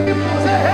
Ebenezer.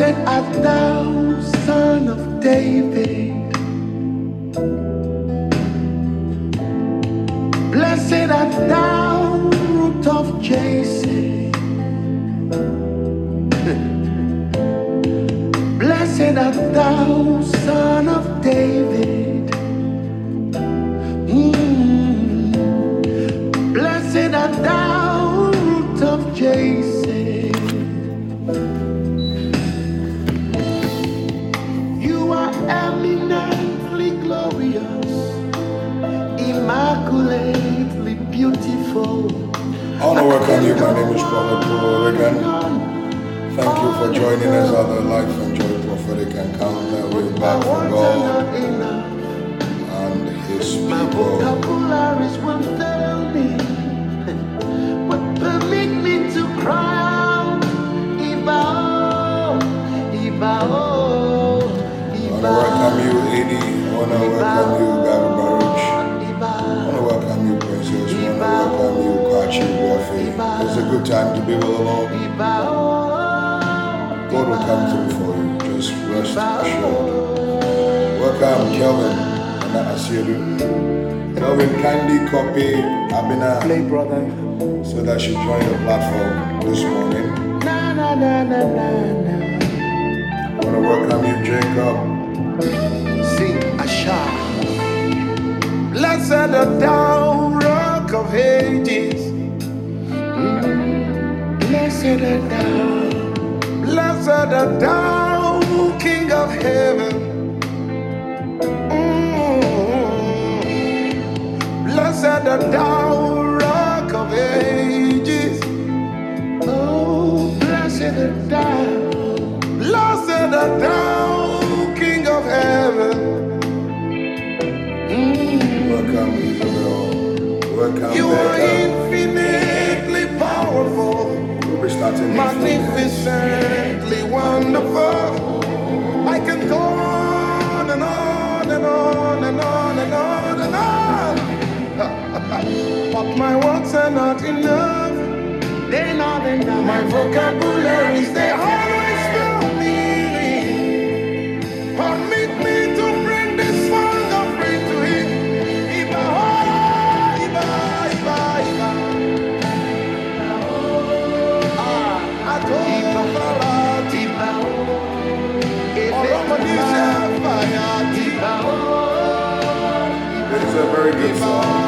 Blessed art thou, son of David. I want to welcome you. My name is Prophet Paul Oregon. Thank you for joining us at the Life and Joy Prophetic Encounter. We're back for God and His people. vocabularies will fail me, but permit me to cry out, Iba, oh, I want to welcome you, Eddie. I want to welcome you, Gary Baruch. I want to welcome you, Princess. I want to welcome you, Kachi Buffy. It's a good time to be with the Lord. God will come through for you. Just rest assured. Welcome, Kelvin. And I see you. Kelvin, kindly copy Abina play brother. so that she join the platform this morning. Na na na na na. I want to welcome you, Jacob. Sing Asha. Blessed art thou, of ages. Blessed art thou. Blessed art thou, King of heaven. Mm. Blessed art thou, magnificently wonderful. I can go on and on and on and on and on and on. but my words are not enough. They're not enough. My vocabularies, they always This is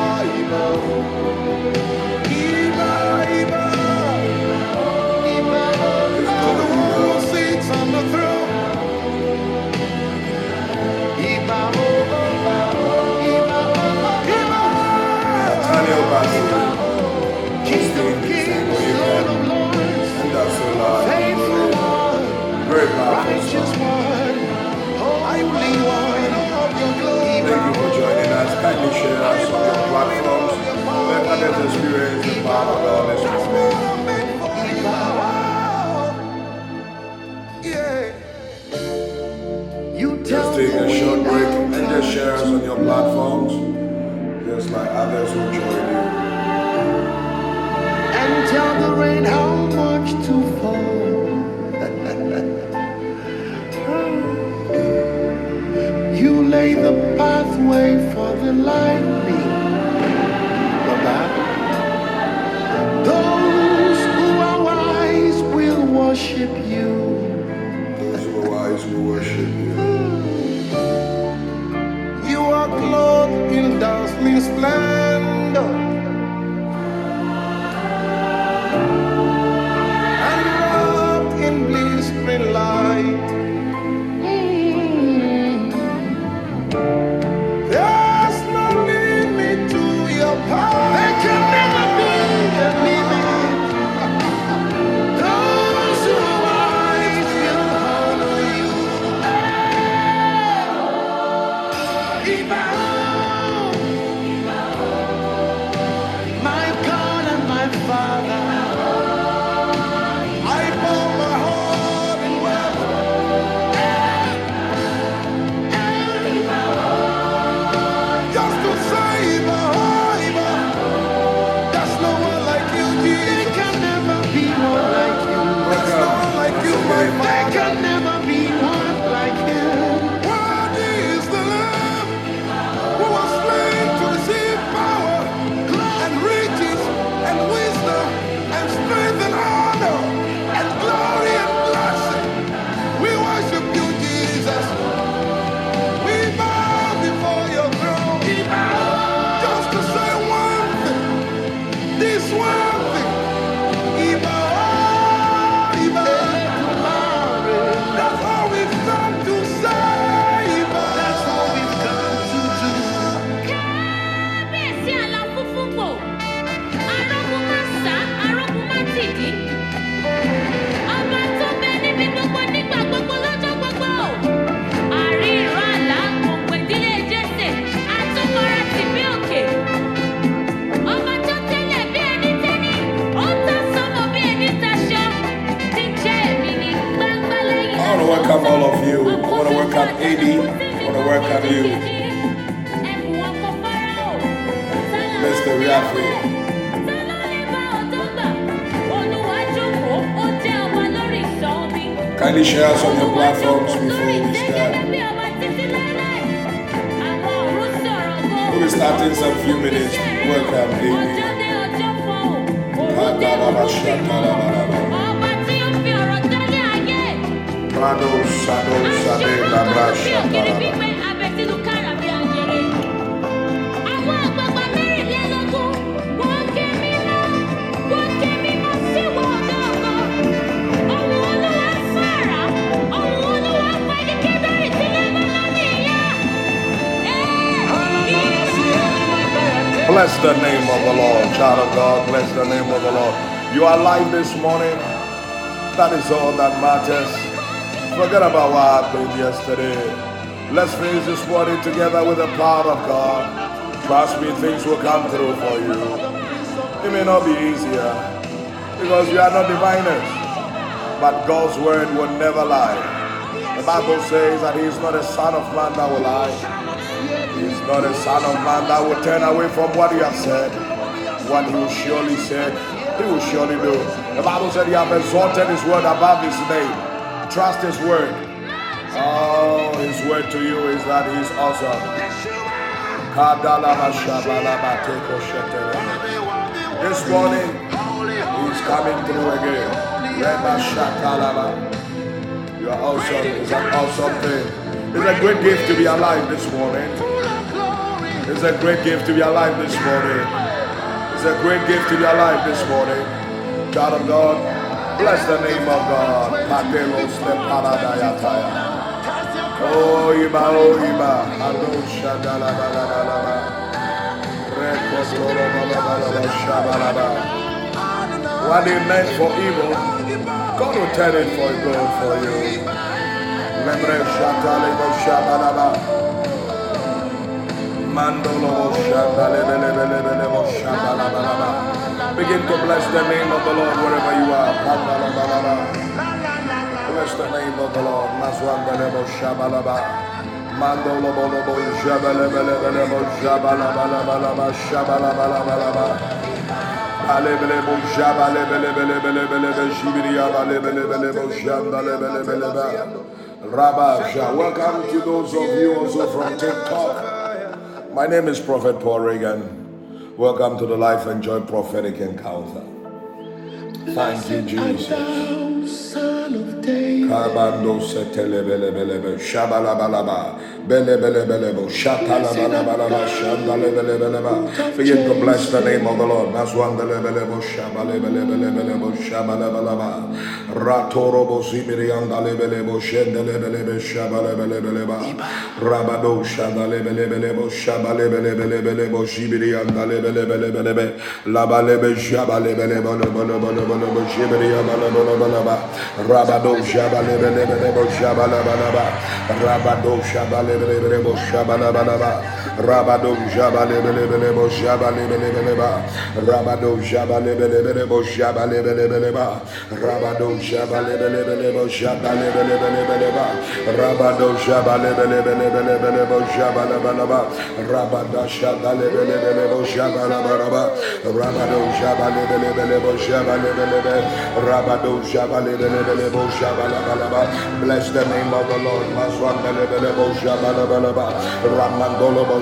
Kindly share us on your platforms before we start. We'll be starting in some few minutes. Welcome, Amy. Prado, Sado, Sade, Labra, Shataraba. Bless the name of the Lord, child of God. Bless the name of the Lord. You are alive this morning. That is all that matters. Forget about what happened yesterday. Let's face this morning together with the power of God. Trust me, things will come through for you. It may not be easier because you are not diviners, but God's word will never lie. The Bible says that He is not a son of man that will lie. Not a son of man that will turn away from what he has said. What he will surely said, he will surely do. The Bible said he has exalted his word above his name. Trust his word. Oh, his word to you is that he's awesome. This morning, he's coming through again. You are awesome. It's an awesome thing. It's a great gift to be alive this morning. It's a great gift to be alive this morning. It's a great gift to be alive this morning. God of God, bless the name of God. Oh, Iba, oh, Iba. Ado shadala bala bala bala. Rekotoro bala bala bala shabalaba. What they meant for evil, God will turn it for good for you. Lembre shatale bo shabalaba. Begin to bless the name of the Lord wherever you are. Bless the name of the Lord. Maswandelebo Shabalaba. Mandolo Bolobo Jabalebelebelebo Jabalabalabalaba Shabalabalabalaba. Alebelebo Jabalebelebelebelebelebe Shibiriyabalebelebelebo Shandalebelebelebe. Rabba, welcome to those of you also from TikTok. My name is Prophet Paul Reagan. Welcome to the Life and Joy Prophetic Encounter. Thank you, Jesus. Kabando setelebelebelebe shabalabalaba belebelebelebo shatalabalabalaba shandalebelebeleba. Begin to bless the name of the Lord. Maswandelebelebo shabalebelebelebelebo shabalabalaba. Ratorobo zibiriandalebelebo shendelebelebe shabalebelebeleba. Rabado shandalebelebelebo shabalebelebelebelebo zibiriandalebelebelebelebe labalebe shabalebelebelebelebelebo zibiriandalebelebeleba Rabado Shabalebelebo Shabalabalaba Rabado Shabalebelebo Shabalabalaba Rabado Shabalebelebo Shabalebeleba Rabado Shabalebelebo Shabalebeleba Rabado Shabalebelebo Shabalebeleba Rabado Shabalebelebo Shabalabalaba Rabada Shabalebelebo Shabalabalaba Rabado Shabalebelebo Shabalebelebe Rabado Shabalebelebo Bless the name of the Lord. Maswandelebelebo Shabalabalaba. Ramandolobo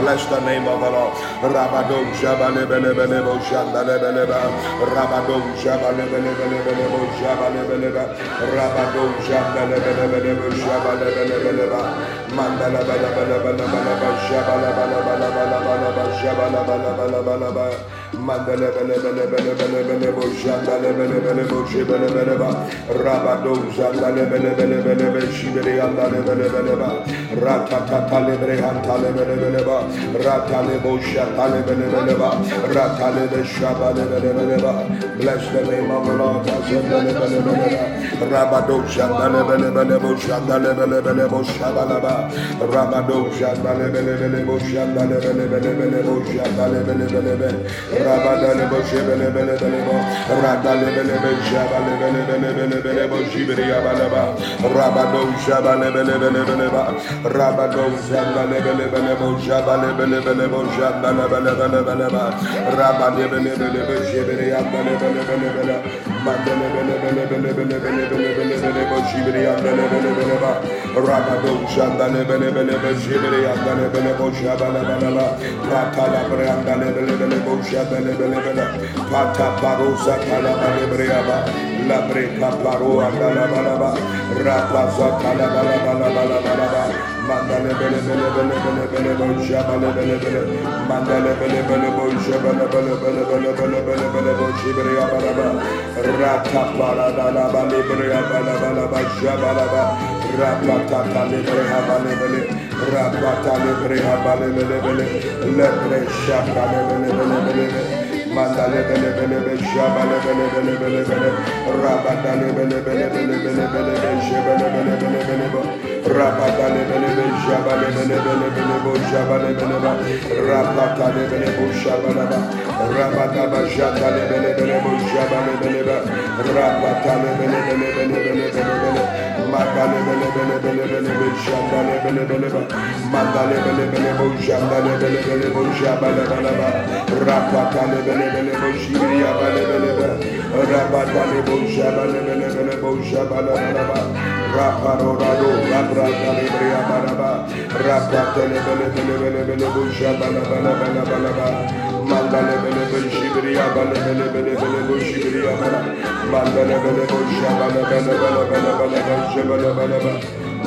Bless the name of the Lord, Rabado, Shabalebelebelebo, Shandalebeleba, Rabado, Shabalebelebelebo, Shabalebeleba, Rabado, Shandalebelebelebo, Shabalebeleba, Mandala bala Bless the name of the Lord Rabado Shanda Lebelebele Boshanda Lebelebele Boshanda Lebelebele Rabada Leboshebele Belebelebo Rada Lebelebe Shaba Lebelebele Boshibri Abalaba Rabado Shaba Lebelebeleba Rabado Shanda Lebelebele Boshaba Lebelebele Boshanda Lebelebeleba Rabadebelebele Boshibri Abalebelebele Mandele bele bala ba. Mandele bele bele bele bele bele boşa bele bele bele Mandele bele bele boşa bele bele bele bele bele bele bele boşa bele ya bele bele Rata para da la bele bele ya bele bele boşa bele bele Rapata ta libre ha bele bele Rapata libre ha bele bele bele Lebre şaka bele bele bele bele Mandale bele bele bele şabale bele bele bele bele rabadale bele bele bele bele bele bele şebele bele bele bele bo rabadale bele bele şabale bele bele bele bo şabale bele ba rabadale bele bo şabale ba rabadaba şabale bele bele bo şabale bele ba rabadale bele bele bele bele bele bele mandale bele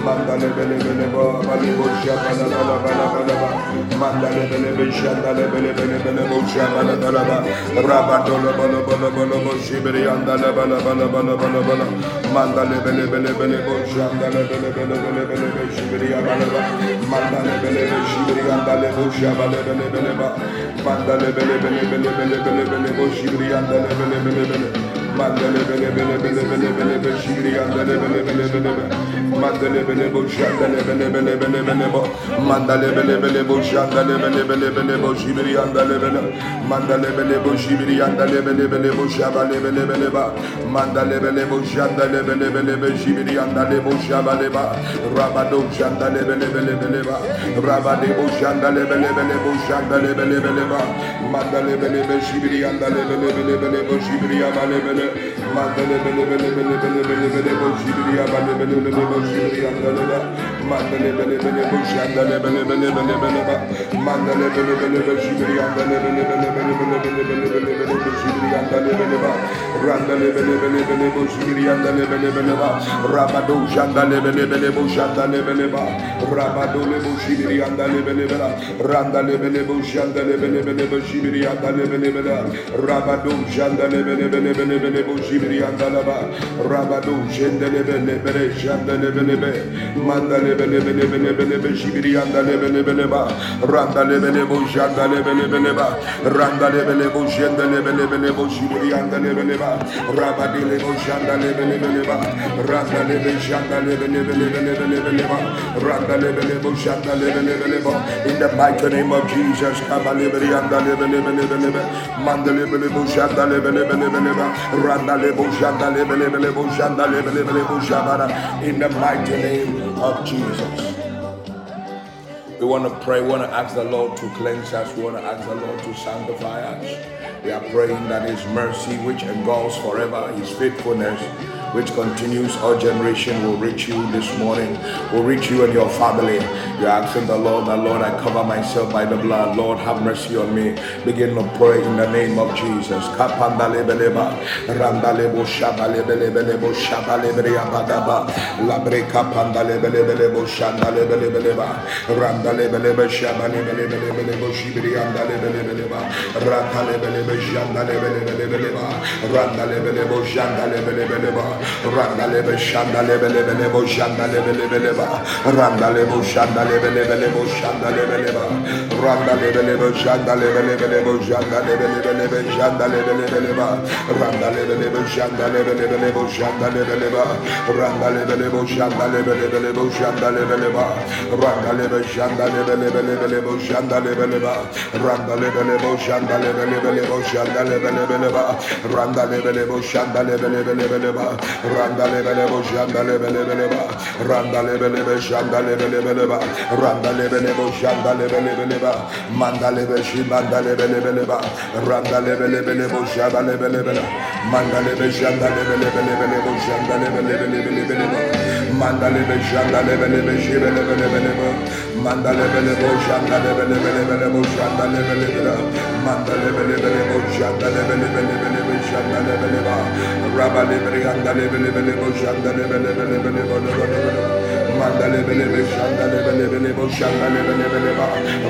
Mandale bele bele bele bele bo şaba la la la la la la Mandale bele bele şandale bele bele bele bo şaba la la la la Raba dolo bolo bolo bolo bo şibiri yandale bala bala bala bala bala Mandale bele bele bele bo şandale bele bele bele bele bo şibiri yandale bala Mandale bele bele şibiri yandale bo şaba la bele bele ba Mandale bele bele bele bele bele bele bo şibiri yandale bele bele bele mandale bele bele bele bele bele bele şibriya bele bele bele bele bele Mandelebelebo shandelebelebelebelebelebo Mandelebelebelebo shandelebelebelebelebo shibiri andelebele Mandelebelebo bele andelebelebelebo shabalebelebeleba Mandelebelebo shandelebelebelebe shibiri andelebo ba Rabado shandelebelebelebeleba Rabadebo shandelebelebelebo bele bele shibiri andelebelebelebelebo shibiri andelebele bele bele bele bele bele bele bele bele be şibriya bele rabado bele bele bele ba rabade bo şandale bele bele bo şandale bele bele ba mandale bele bele bele bele bele şibriya bele bele mandale bele bele bele bele bele bele bele bele bele bo şibriya bele bele bele bo şandale bele bele bele mandale bele bele bele bele bele bele bele bele bele bele bele rabado rabado le bo şibriya bele bele bele randale bele bo şandale bele bele bo şibriya bele bele bele rabado şandale bele bele bele bele libri andalaba rabadu jendelebe lebere jendelebe lebe mandalebe lebe lebe lebe lebe jibri andalebe randalebe lebo jandalebe lebe in the mighty name of Jesus kabalebe andalebe lebe lebe lebe mandalebe randalebe in the mighty name of Jesus we want to pray. We want to ask the Lord to cleanse us. We want to ask the Lord to sanctify us. We are praying that His mercy, which endures forever, His faithfulness, which continues our generation will reach you this morning, will reach you and your family. You're asking the Lord, the Lord, I cover myself by the blood. Lord, have mercy on me. Begin to pray in the name of Jesus. Randalebe Shandalebe Lebe Lebo Shandalebe Lebe Leba. Randalebo Shandalebe Lebe Lebo Shandalebe Leba. Randa lebe lebe janda lebe lebe lebe janda lebe lebe lebe janda lebe lebe lebe Randa lebe lebe janda lebe lebe lebe janda lebe lebe Randa lebe lebe janda lebe lebe lebe janda lebe lebe Randa lebe janda lebe lebe lebe lebe janda lebe lebe Randa lebe lebe janda lebe lebe lebe janda lebe lebe lebe Randa lebe lebe janda lebe lebe lebe lebe Randa lebe lebe janda lebe lebe lebe Randa lebe lebe janda lebe lebe lebe Randa lebe lebe janda lebe lebe lebe Beleba, Mandalebe, Mandalebe, Beleba, Randalebe, Belebo, Shabalebe, Beleba, Mandalebe, Shandalebe, Belebo, Shandalebe, Beleba, Mandalebe, Shandalebe, Beleba, Beleba, Mandalebe, Belebo, Shandalebe, Belebo, Shandalebe, Beleba, Mandalebe, Belebo, Shandalebe, Beleba, Shandalebe, Beleba, Rabalebe, Andalebe, Belebo, Shandalebe, Beleba, Beleba, Beleba, Randa lebe lebe şanda lebe lebe lebe şanda lebe lebe lebe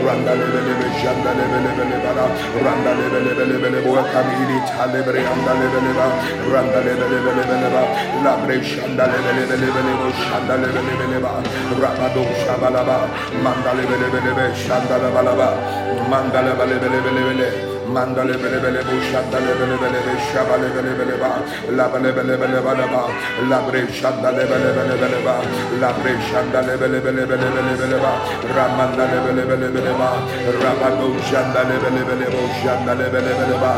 Randa lebe lebe şanda lebe lebe lebe Randa lebe lebe lebe lebe Welcome in it Halebre anda lebe lebe Randa lebe lebe lebe lebe Labre şanda lebe lebe lebe lebe şanda lebe lebe lebe Rabado şabalaba Manda lebe lebe lebe şanda lebe lebe Manda lebe lebe lebe lebe mandale bele bele bu şandale bele bele be şabale bele bele ba la bele bele bele ba la ba la bre şandale bele bele bele ba la bre şandale bele bele bele bele bele ba ramandale bele bele bele ba rabado şandale bele bele bu şandale bele bele ba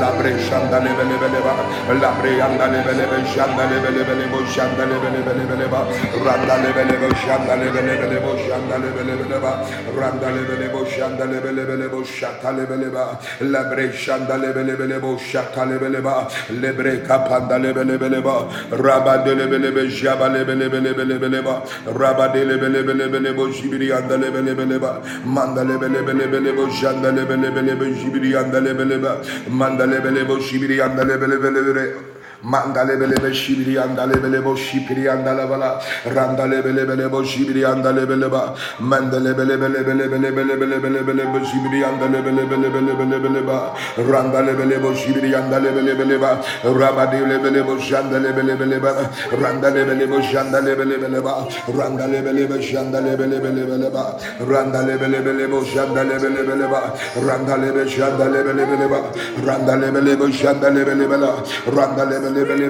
la bre şandale bele bele ba la bre yandale bele be şandale bele bele bu şandale bele bele bele ba randale bele bu şandale bele bele bu şandale bele bele ba randale bele bu şandale bele bele bu şandale bele ba lebre shanda lebelebelebo shata lebeleba lebre kapanda lebelebeleba rabande lebelebe jaba lebelebelebeleba rabande lebelebelebelebo jibiri anda lebelebeleba manda lebelebelebelebo shanda lebelebelebe jibiri anda lebeleba manda lebelebo jibiri anda lebelebelebe randale bele bele bo şandale bele bele ba randale be şandale bele bele ba randale bele bo şandale bele bele randale bele lebe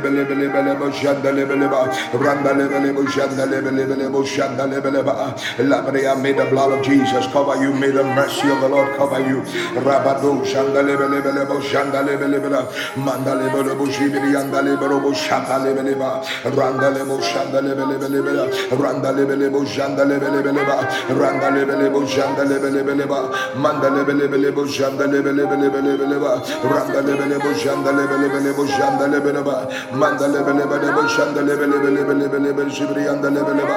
may the blood of Jesus cover you may the mercy of the Lord cover you. Rabado leba manda leba leba leba shanda leba leba leba leba leba shibri anda leba leba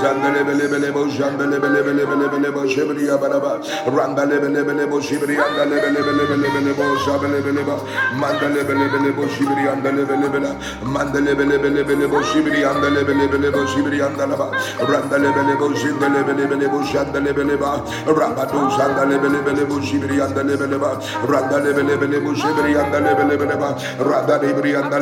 zanda leba leba leba shanda leba leba leba leba leba shibri abaraba randa leba leba leba shibri anda leba leba leba leba leba shaba leba leba manda leba leba leba shibri anda leba leba manda leba leba leba leba shibri anda leba leba leba shibri anda leba randa leba leba leba leba leba shanda leba leba zanda leba leba leba shibri anda leba leba randa leba leba leba shibri anda leba leba leba randa brianda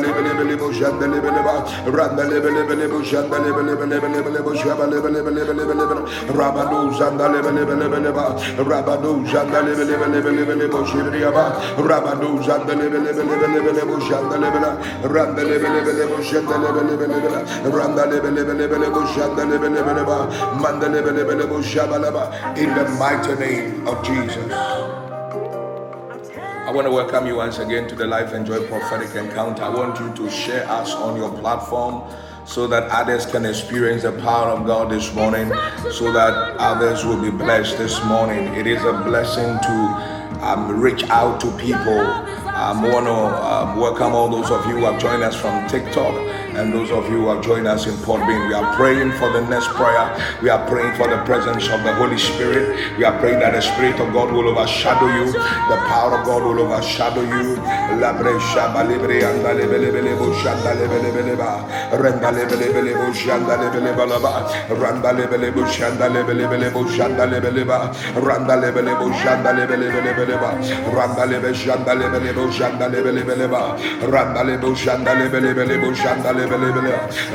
in the mighty name of Jesus want to welcome you once again to the Life and Joy Prophetic Encounter. I want you to share us on your platform so that others can experience the power of God this morning, so that others will be blessed this morning. It is a blessing to um, reach out to people I want to welcome all those of you who have joined us from TikTok and those of you who have joined us in Port Bean. We are praying for the next prayer. We are praying for the presence of the Holy Spirit. We are praying that the Spirit of God will overshadow you, the power of God will overshadow you shandelebelebelebele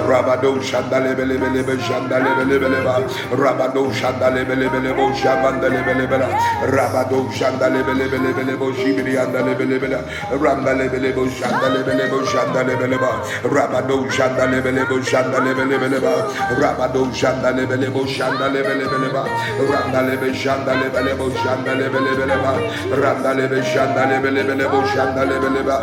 rabado shandelebelebelebe shandelebelebelebe rabado shandelebelebelebo shandelebelebele rabado shandelebelebelebo shibri andelebelebele randelebelebo shandelebelebo shandelebelebe rabado shandelebelebo shandelebelebelebe rabado shandelebelebo shandelebelebelebe randelebe shandelebelebo shandelebelebelebe randelebe shandelebelebelebo shandelebelebe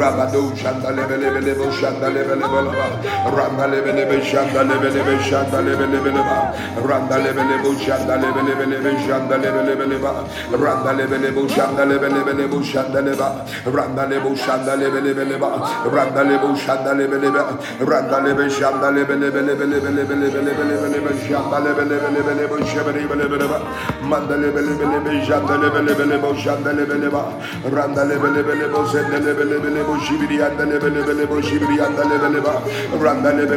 rabado shandelebelebelebo shandelebelebelebe shanda ba Randa lebe lebe shanda lebe lebe shanda lebe lebe leba. Randa lebe lebe shanda lebe lebe lebe shanda lebe lebe leba. Randa lebe lebe shanda lebe lebe lebe shanda leba. Randa lebe shanda lebe lebe leba. Randa lebe shanda lebe lebe. Randa lebe shanda lebe lebe lebe lebe lebe lebe lebe lebe lebe shanda lebe lebe lebe lebe shebe lebe lebe leba. Manda lebe lebe lebe shanda lebe lebe lebe shanda lebe leba. Randa lebe lebe lebe zende lebe lebe lebe shibiri anda lebe lebe lebe shibiri anda lebe leba. Randa lebe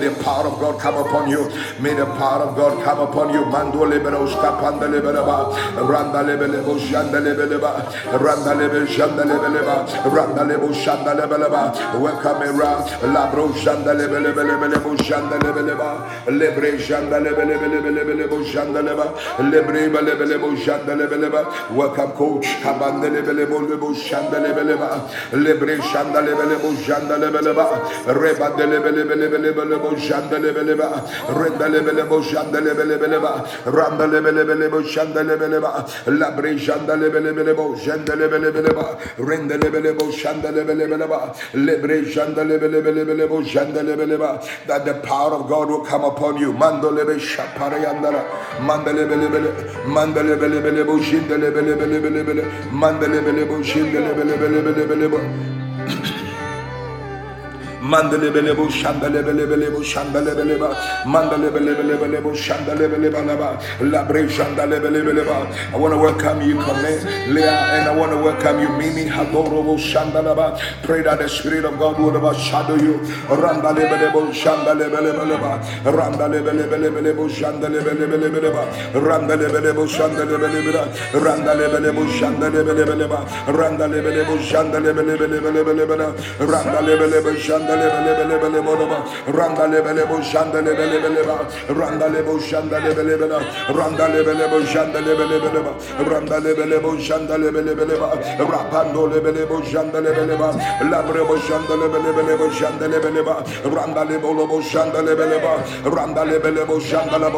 the power of God come upon you. May the power of God come upon you mando lebe skapanda lebeleba randa lebelebo shanda lebeleba randa lebe shanda lebeleba randa lebo shanda lebeleba welcome era labro shanda lebelebelebelebo shanda lebeleba lebre shanda lebelebelebelebo shanda leba lebre belebelebo shanda lebeleba welcome coach kabanda lebelebo lebo shanda lebeleba lebre shanda lebelebo shanda lebeleba reba lebelebelebelebo shanda lebeleba renda lebelebo shanda lebelebeleba shandelebeleba. That the power of God will come upon you Mandelebelebo labre shandelebeleba I want to welcome you Leah and I want to welcome you. Mimi Hadorobo pray that the spirit of God will overshadow you. Randalebelebo randalebelebo randalebelebo randalebelebo randalebelebo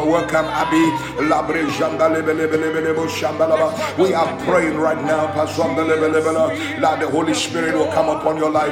welcome Abby we are praying right now pastor lebe lebe that the Holy Spirit will come upon your life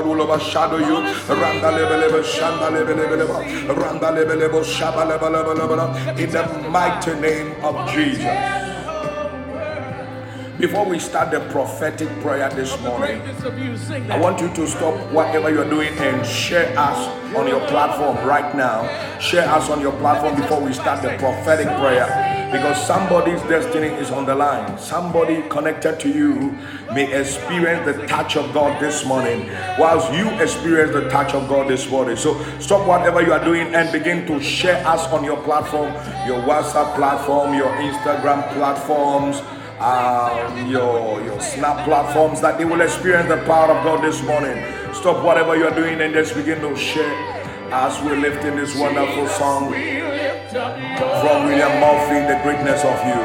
God will overshadow you. Randa lebelebe shanda lebelebeleba. Randa lebelebo shaba lebelebeleba. In the mighty name of Jesus. Before we start the prophetic prayer this morning, I want you to stop whatever you're doing and share us on your platform right now. Share us on your platform before we start the prophetic prayer because somebody's destiny is on the line. Somebody connected to you may experience the touch of God this morning, whilst you experience the touch of God this morning. So stop whatever you are doing and begin to share us on your platform, your WhatsApp platform, your Instagram platforms um, your your snap platforms that they will experience the power of God this morning. Stop whatever you are doing and just begin to share as we lift in this wonderful song from William Murphy, The Greatness of You.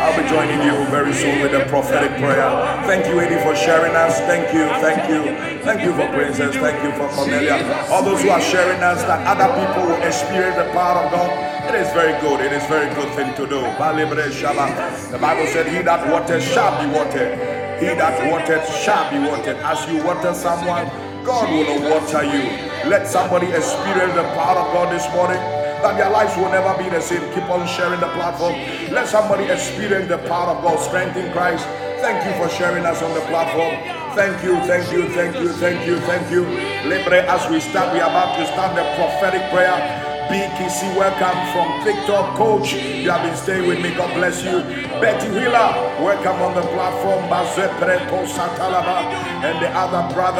I'll be joining you very soon with a prophetic prayer. Thank you, Eddie, for sharing us. Thank you, thank you, thank you for Princess. Thank you for Cornelia. All those who are sharing us that other people will experience the power of God. It is very good. It is very good thing to do. The Bible said, He that watered shall be watered. He that watered shall be watered. As you water someone, God will water you. Let somebody experience the power of God this morning that their lives will never be the same. Keep on sharing the platform. Let somebody experience the power of God, strength in Christ. Thank you for sharing us on the platform. Thank you, thank you, thank you, thank you, thank you. Libre, as we start, we are about to start the prophetic prayer. BKC, welcome from TikTok. Coach, you have been staying with me. God bless you. Betty Wheeler, welcome on the platform. Bazepreto Satalaba. And the other brother.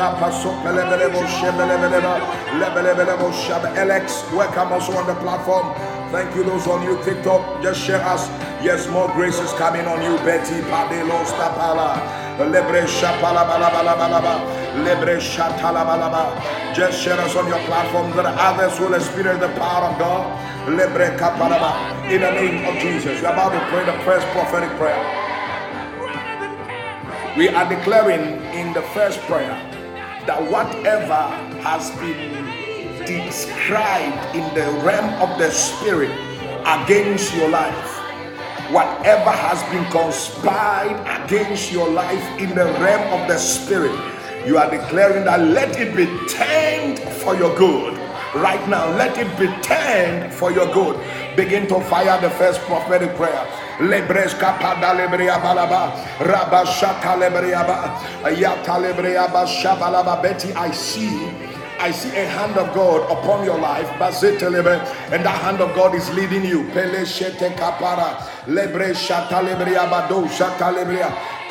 Shab. Alex, welcome also on the platform. Thank you, those on you, TikTok. Just share us. Yes, more grace is coming on you, Betty Padelo Stapala. Lebre Balabalaba. Just share us on your platform that others will experience the power of God. In the name of Jesus, we are about to pray the first prophetic prayer. We are declaring in the first prayer that whatever has been described in the realm of the spirit against your life, whatever has been conspired against your life in the realm of the spirit you are declaring that let it be turned for your good. Right now, let it be turned for your good. Begin to fire the first prophetic prayer. Lebreska pada lebrea balaba, rabashaka lebreaba, ayata lebreaba shabalaba. Betty, I see I see a hand of God upon your life, and that hand of God is leading you.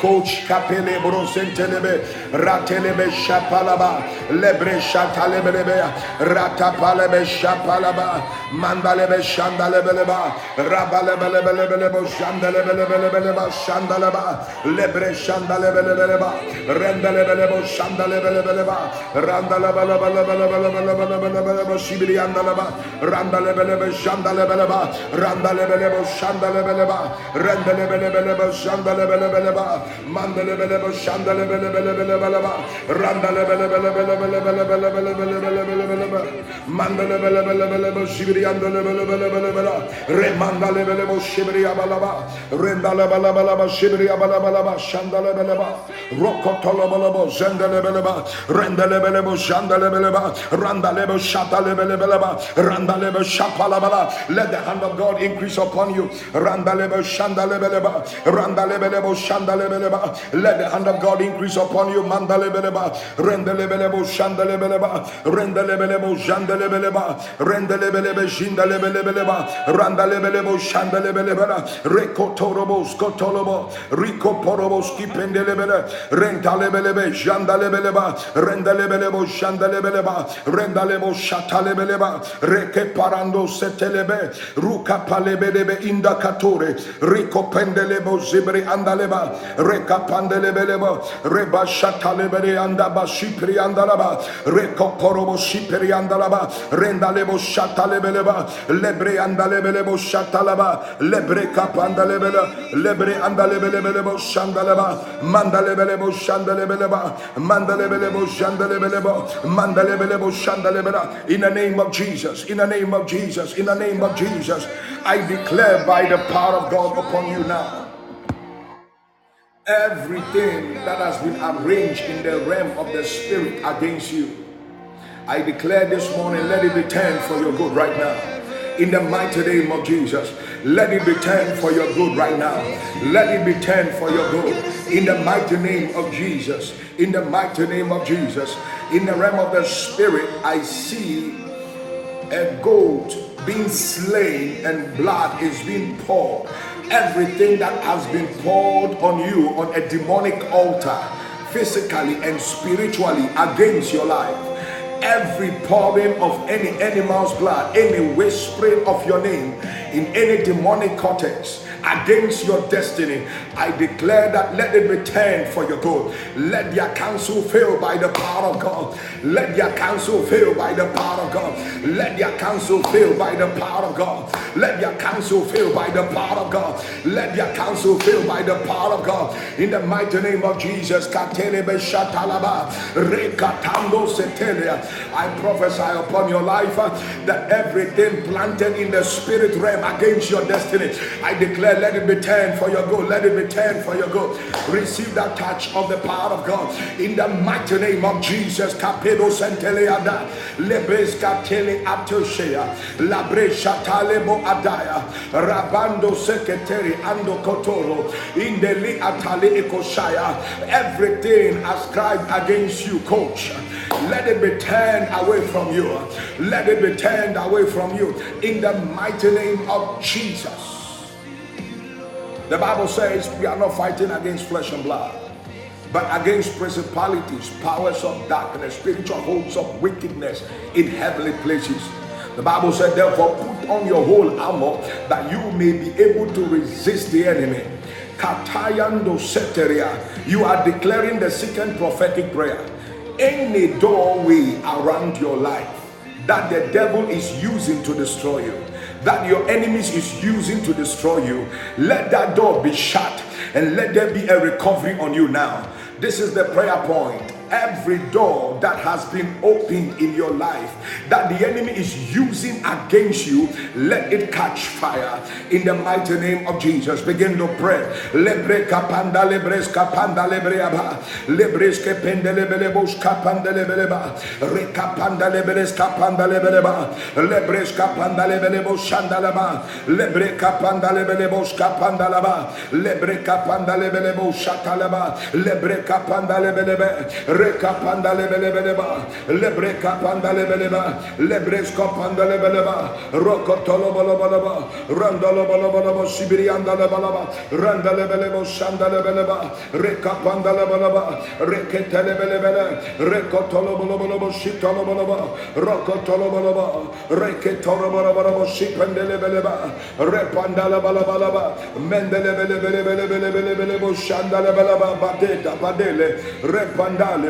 Pele shete kapara, lebre shatalebria bado shatalebria. Coach Capele Brosentelebe, Ratelebe Shapalaba, Lebre Shatalebelebe, Ratapalebe Shapalaba, Mandalebe Shandalebeleba, Rabalebelebelebelebo Shandalebelebeleba Shandalaba, Lebre Shandalebelebeleba, Rendelebelebo Shandalebelebeleba, Randalabalabalabalabalabalabalabalaba, Sibiliandalaba, Randalebelebe Shandalebeleba, Randalebelebo Shandalebeleba, Rendelebelebeleba Shandalebelebeleba, Mandele bele bele şandele bele bele bele bele ba. Randele bele bele bele bele bele bele bele bele bele bele bele be. Mandele bele bele bele bele şibri yandele bele bele bele bele. Re mandale bele bo şibri yabala ba. Rendale bele bele ba şibri yabala bele ba. Şandele bele ba. Rokotolo bele bo zendele bele ba. Rendele bele bo şandele bele ba. Randale bo şatale bele bele ba. Randale bo şapala bala. Let the hand of God increase upon you. Randale bo şandale bele ba. Randale bele bo şandale bele let the hand of God increase upon you. Mandalebeleba, rendelebelebo, shandelebeleba, rendelebelebo, jandelebeleba, rendelebelebe, jindelebelebeleba, randalebelebo, shandelebelebela, rekotorobo, skotolobo, rikoporobo, skipendelebele, rentalebelebe, jandalebeleba, rendelebelebo, shandelebeleba, rendalebo, shatalebeleba, reke parando setelebe, ruka palebelebe indakatore, rikopendelebo, zibri andaleba, rekapandelebeleba reba shatalebere andaba shipri andalaba rekoporobo shipri andalaba rendalebo shatalebeleba lebre andalebelebo shatalaba lebre kapandalebele lebre in the name of Jesus in the name of Jesus in the name of Jesus I declare by the power of God upon you now everything that has been arranged in the realm of the spirit against you. I declare this morning, let it be turned for your good right now. in the mighty name of Jesus. Let it be turned for your good right now. Let it be turned for your good in the mighty name of Jesus. In the mighty name of Jesus. In the realm of the spirit, I see a goat being slain and blood is being poured. Everything that has been poured on you on a demonic altar, physically and spiritually, against your life every pouring of any animal's blood, any whispering of your name in any demonic cortex against your destiny. I declare that let it return for your good. Let their counsel fail by the power of God. Let your counsel fail by the power of God. Let your counsel fail by the power of God. Let your counsel fail by the power of God. Let your counsel fail by the power of God. In the mighty name of Jesus, I prophesy upon your life uh, that everything planted in the spirit realm against your destiny, I declare let it be turned for your good. Let it be turned for your good. Receive that touch of the power of God in the mighty name of Jesus. Capedo Santeleada, Lebres Catele Atoshea, Labresha Talebo Adaya, Rabando Secretary Ando Kotoro, Indeli Atali Ekoshaya, everything ascribed against you, coach. Let it be turned away from you. Let it be turned away from you in the mighty name of Jesus. The Bible says we are not fighting against flesh and blood, but against principalities, powers of darkness, spiritual hosts of wickedness in heavenly places. The Bible said, therefore, put on your whole armor that you may be able to resist the enemy. Katayando Seteria, you are declaring the second prophetic prayer. Any doorway around your life that the devil is using to destroy you that your enemies is using to destroy you, let that door be shut and let there be a recovery on you now. This is the prayer point every door that has been opened in your life that the enemy is using against you, let it catch fire. In the mighty name of Jesus. Begin to pray. Lebre lebres lebreaba lebres lebelebos lebeleba lebres lebeleba lebres lebelebos lebre lebelebos laba lebre lebelebos lebre lebelebe reka panda lebelebeleba lebreka panda lebeleba lebreska panda lebeleba rokotolo balabalaba randalo balabalaba sibirianda lebalaba randa lebelebo shanda lebeleba reka panda lebalaba rekete lebelebele rekotolo balabalaba shitolo balaba rokotolo balaba reketolo balabalaba shipende lebeleba repanda lebalabalaba mendele belebelebelebelebelebelebo shanda lebalaba badeta badele repandale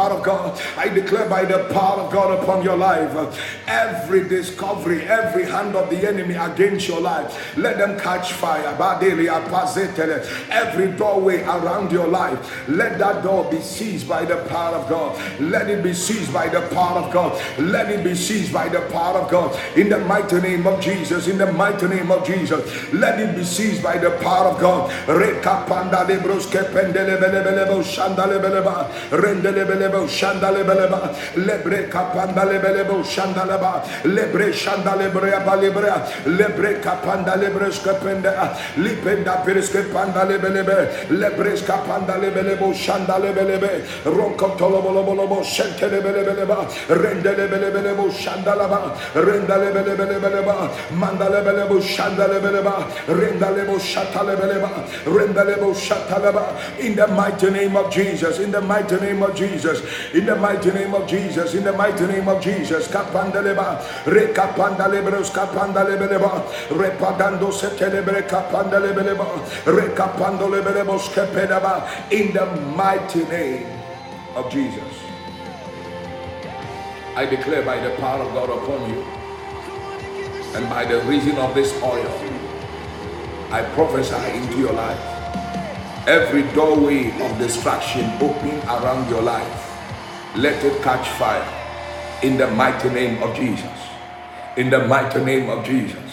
power of God. I declare by the power of God upon your life, every discovery, every hand of the enemy against your life, let them catch fire. Every doorway around your life, let that door be seized by the power of God. Let it be seized by the power of God. Let it be seized by the power of God. In the mighty name of Jesus, in the mighty name of Jesus, let it be seized by the power of God lebelebo shandale beleba lebre kapanda lebelebo shandaleba lebre shandale brea balebrea lebre kapanda lebre skapenda lipenda periske panda lebelebe lebre skapanda lebelebo shandale belebe ronko tolobolo bolobo shentele belebeleba rendele belebelebo shandalaba rendale belebelebeleba mandale belebo shandale beleba rendale bo shatale beleba rendale bo shataleba in the mighty name of Jesus in the mighty name of Jesus in the mighty name of Jesus, in the mighty name of Jesus, Kapandaleba, Rekapandalebros, Kapandalebeleba, Repadando Setelebre, Kapandalebeleba, Rekapandolebelebos, Kepedaba, in the mighty name of Jesus. I declare by the power of God upon you And by the reason of this oil, I prophesy into your life. Every doorway of distraction open around your life, let it catch fire in the mighty name of Jesus. In the mighty name of Jesus.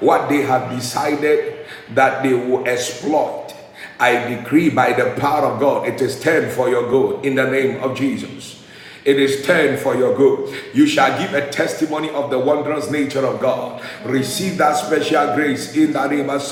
What they have decided that they will exploit, I decree by the power of God, it is turned for your good in the name of Jesus. It is turned for your good. You shall give a testimony of the wondrous nature of God. Receive that special grace in the name of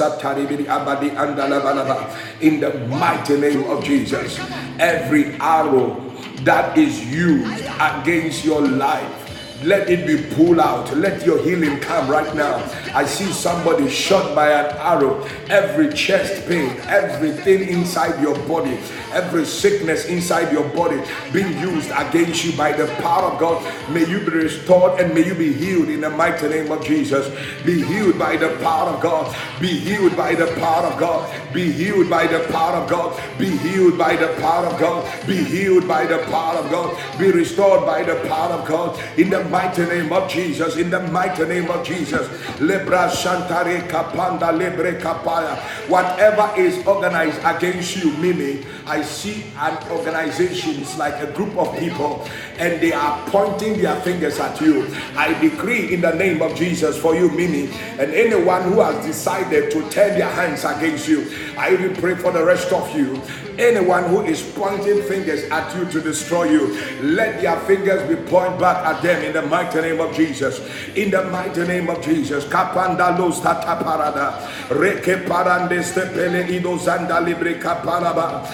in the mighty name of Jesus. Every arrow that is used against your life let it be pulled out. Let your healing come right now. I see somebody shot by an arrow. Every chest pain, everything inside your body, every sickness inside your body being used against you by the power of God. May you be restored and may you be healed in the mighty name of Jesus. Be healed by the power of God. Be healed by the power of God. Be healed by the power of God. Be healed by the power of God. Be healed by the power of God. Be restored by the power of God. In the mighty name of Jesus. In the mighty name of Jesus. Lebra Shantare Kapanda Lebre Kapaya. Whatever is organized against you, Mimi, I see an organization, it's like a group of people, and they are pointing their fingers at you. I decree in the name of Jesus for you, Mimi, and anyone who has decided to turn their hands against you. I will pray for the rest of you Anyone who is pointing fingers at you to destroy you, let their fingers be pointed back at them in the mighty name of Jesus. In the mighty name of Jesus. Kapanda los parada. Reke parande stepele ido zanda libre kaparaba.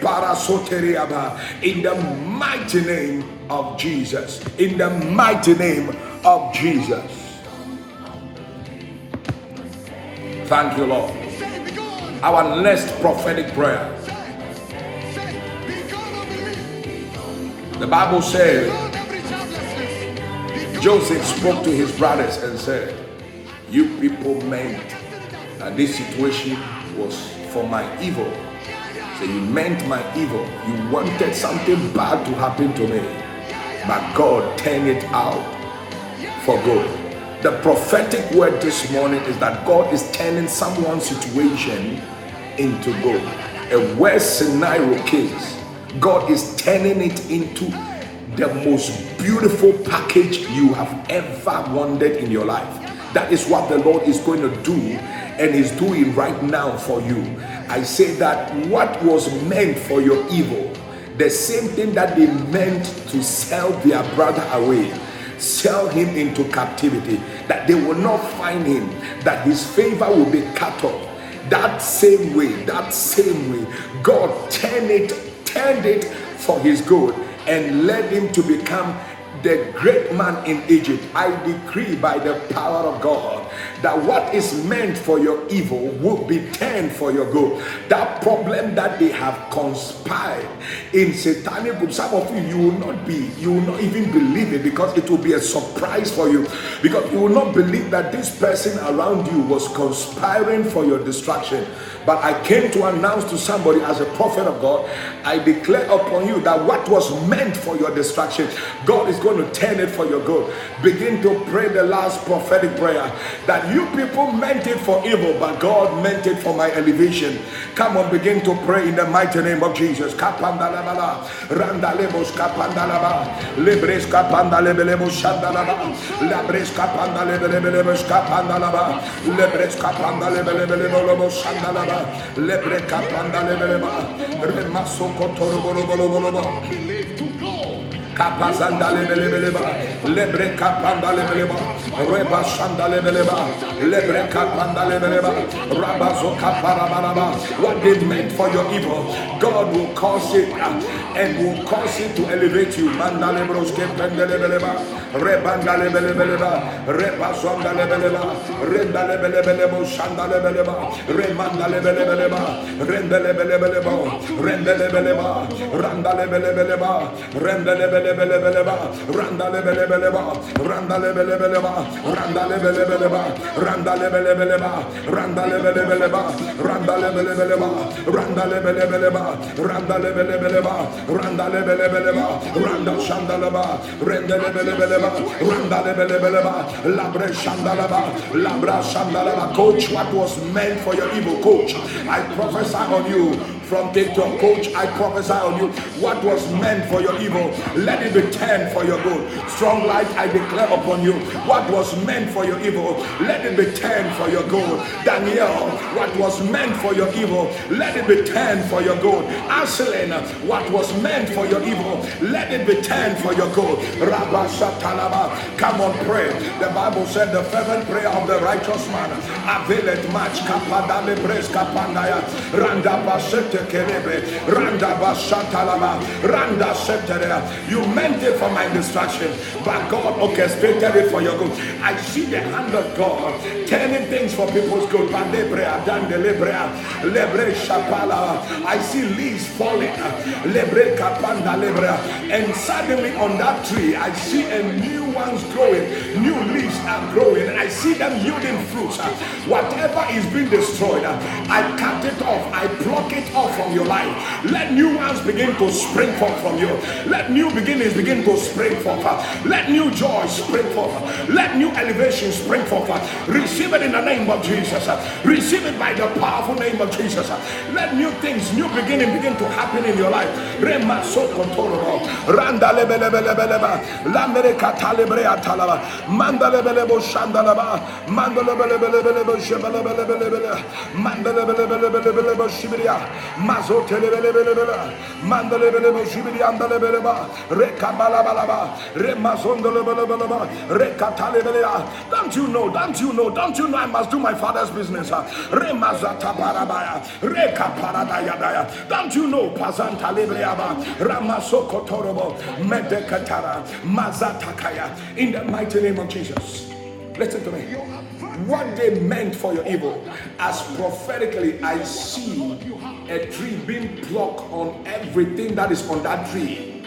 Para soteriaba. In the mighty name of Jesus. In the mighty name of Jesus. Thank you, Lord. Our last prophetic prayer The Bible said Joseph spoke to his brothers and said, You people meant that this situation was for my evil. So you meant my evil. You wanted something bad to happen to me. But God turned it out for good. The prophetic word this morning is that God is turning someone's situation into good. A worst scenario case God is turning it into the most beautiful package you have ever wanted in your life. That is what the Lord is going to do and is doing right now for you. I say that what was meant for your evil, the same thing that they meant to sell their brother away, sell him into captivity, that they will not find him, that his favor will be cut off. That same way, that same way, God turn it turned it for his good and led him to become the great man in Egypt. I decree by the power of God that what is meant for your evil will be turned for your good. That problem that they have conspired in satanic group, some of you, you will not be, you will not even believe it because it will be a surprise for you. Because you will not believe that this person around you was conspiring for your destruction. But I came to announce to somebody as a prophet of God, I declare upon you that what was meant for your destruction, God is going to turn it for your good. Begin to pray the last prophetic prayer that you people meant it for evil, but God meant it for my elevation. Come on, begin to pray in the mighty name of Jesus. Kapandalabala, randalebos kapandalaba, lebres kapandalebelebos shandalaba, labres kapandalebelebelebos kapandalaba, lebres kapandalebelebelebos shandalaba lebre kapanda lebeleba remaso kotoro bolo bolo bolo kapazanda lebelebeleba lebre kapanda lebeleba reba shanda lebeleba lebre kapanda lebeleba rabazo kaparabalaba what they meant for your evil God will cause it and will cause it to elevate you manda lebros kepende lebeleba rebanda lebelebeleba reba shanda lebeleba renda lebelebeleba shanda lebeleba remanda lebelebeleba renda lebelebeleba renda lebeleba randa lebelebeleba renda lebeleba Rendelebelebeleba, Randalebelebeleba, Randalebelebeleba, Randalebelebeleba, Randalebelebeleba, Randalebelebeleba, Randalebelebeleba, Randalebelebeleba, Randalebelebeleba, Randalebelebeleba, Randa lebelebeleba randa lebelebeleba randa lebelebeleba randa lebelebeleba randa Le Bele Beleva, Randa Le Bele Beleva, Randa Shandalaba, Randalebelebeleba, Labre Shandalaba, Labra Shandalaba. Coach, what was meant for your evil, coach, I prophesy on you from TikTok. Coach, I prophesy on you what was meant for your evil, let it be turned for your good. Strong light, I declare upon you what was meant for your evil, let it be turned for your good. Daniel, what was meant for your evil, let it be turned for your good. Aslan, what was meant for your evil, let it be turned for your good. Rabba Shatalaba, come on, pray. The Bible said the fervent prayer of the righteous man availeth much. Kapadale Bres Kapandaya, Randa Basete Kerebe, Randa Bashatalaba, Randa Seterea. You meant it for my destruction, but God orchestrated it for your good. I see the hand of God turning things for people's good. Pandebrea, Dandelebrea, Lebre Shapala. I see leaves falling. Lebre Kapanda Lebrea. And suddenly on that tree, I see a new ones growing, new leaves are growing. I see them yielding fruits. Whatever is being destroyed, I cut it off, I pluck it off from your life. Let new ones begin to spring forth from you. Let new beginnings begin to spring forth. Let new joy spring forth. Let new elevation spring forth. Receive it in the name of Jesus. Receive it by the powerful name of Jesus. Let new things, new beginning begin to happen in your life. Rema so Randa bele bo shandalaba. Shibiria don't you know don't you know don't you know I must do my father's business? Remazataparabaya rekaparadayadaya. Don't you know pazantalebeleaba. Ramasokotorobo. Medekatara. Mazatakaya. In the mighty name of Jesus. Listen to me. What they meant for your evil, as prophetically, I see a tree being plucked on everything that is on that tree.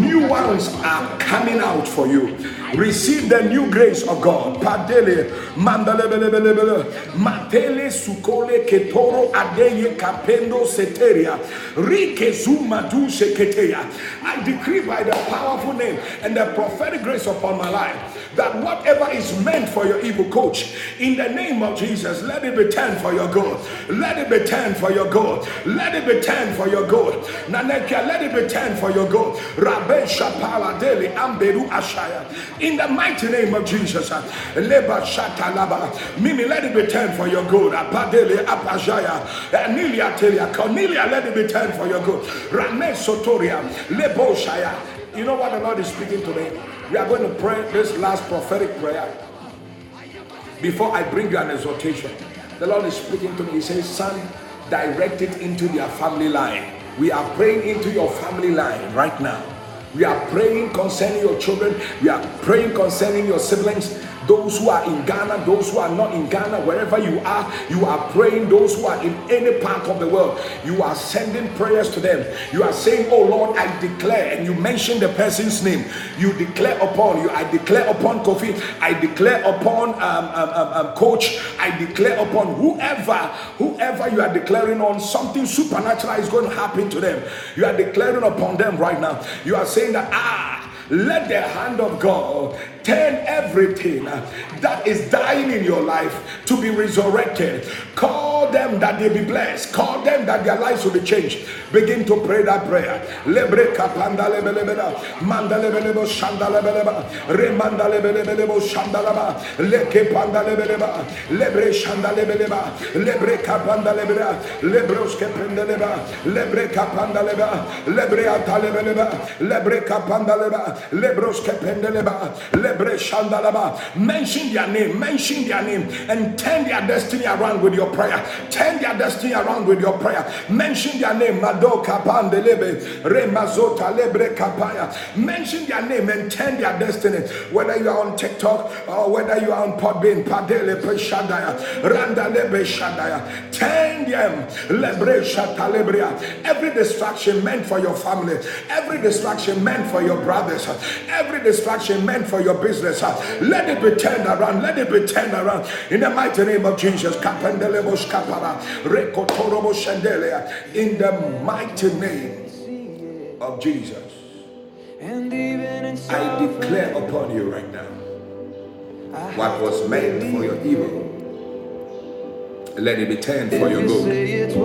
New ones are coming out for you. Receive the new grace of God. Padele, mandalebelebelebele, matele sukole ketoro adeye kapendo seteria, rike zuma du seketeya. I decree by the powerful name and the prophetic grace upon my life that whatever is meant for your evil coach, in the name of Jesus, let it be turned for your good. Let it be turned for your good. Let it be turned for your good. Nanekia, let it be turned for your good. Rabbe Shapala Deli Amberu Ashaya. In the mighty name of Jesus. Uh, Leba Shatalaba. Mimi, let it be turned for your good. Apadele Apajaya. Eh, Nilia Telia. Cornelia, let it be turned for your good. Rame Sotoria. Lebo. You know what the Lord is speaking to me? We are going to pray this last prophetic prayer before I bring you an exhortation. The Lord is speaking to me. He says, Son, direct it into their family line. We are praying into your family line right now. We are praying concerning your children. We are praying concerning your siblings those who are in Ghana, those who are not in Ghana, wherever you are, you are praying. Those who are in any part of the world, you are sending prayers to them. You are saying, Oh Lord, I declare, and you mention the person's name. You declare upon you, I declare upon Kofi, I declare upon um, um, um, um, Coach, I declare upon whoever, whoever you are declaring on, something supernatural is going to happen to them. You are declaring upon them right now. You are saying that, ah, let the hand of God turn everything that is dying in your life to be resurrected. Call them that they be blessed. Call them that their lives will be changed. Begin to pray that prayer. Mention their name, mention their name, and turn their destiny around with your prayer. Turn their destiny around with your prayer. Mention their name, Madoka Pandelebe, Remazota Lebre Kapaya. Mention their name and turn their destiny. Whether you are on TikTok or whether you are on Podbean, Padele Shadaya, Randa Lebe Shadaya. Turn them, Lebre Shatalebria. Every distraction meant for your family, every distraction meant for your brothers, every distraction meant for your business, let it be turned around. Let it be turned around in the mighty name of Jesus. In the mighty name of Jesus. I declare upon you right now what was meant for your evil. Let it be turned for your good.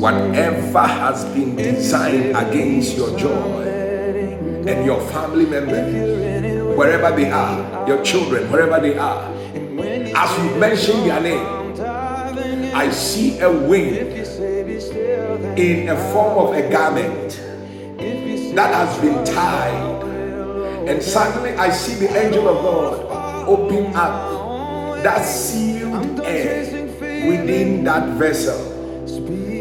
Whatever has been designed against your joy and your family members, wherever they are, your children, wherever they are, as you mention their name, I see a wing in a form of a garment that has been tied. And suddenly I see the angel of God open up that sealed air within that vessel.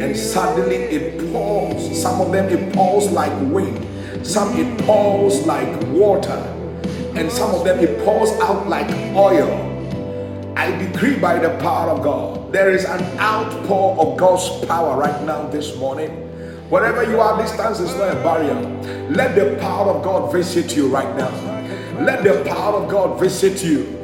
And suddenly it pours. Some of them it pours like wind. Some it pours like water. And some of them it pours out like oil. I decree by the power of God, there is an outpour of God's power right now this morning Wherever you are, distance is not a barrier. Let the power of God visit you right now. Let the power of God visit you.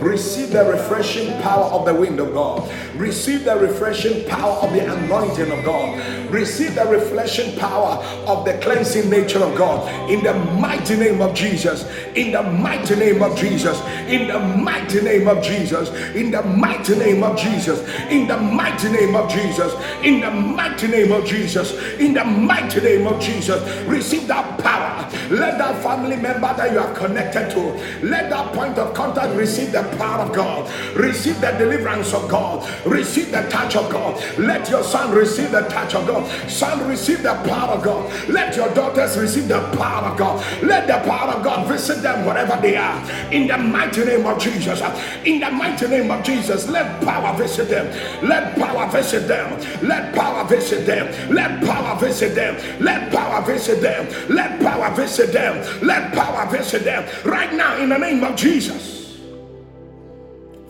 Receive the refreshing power of the wind of God. Receive the refreshing power of the anointing of God. Receive the refreshing power of the cleansing nature of God. In the mighty name of Jesus. In the mighty name of Jesus. In the mighty name of Jesus. In the mighty name of Jesus. In the mighty name of Jesus. In the mighty name of Jesus. In the mighty name of Jesus. Receive that power. Let that family member that you are connected to, let that point of contact receive the power of God, receive the deliverance of God, receive the touch of God. Let your son receive the touch of God. Son, receive the power of God. Let your daughters receive the power of God. Let the power of God visit them wherever they are. In the mighty name of Jesus. In the mighty name of Jesus, let power visit them. Let power visit them. Let power visit them. Let power visit them. Let power visit them. Let power visit them. Let power visit them right now in the name of Jesus.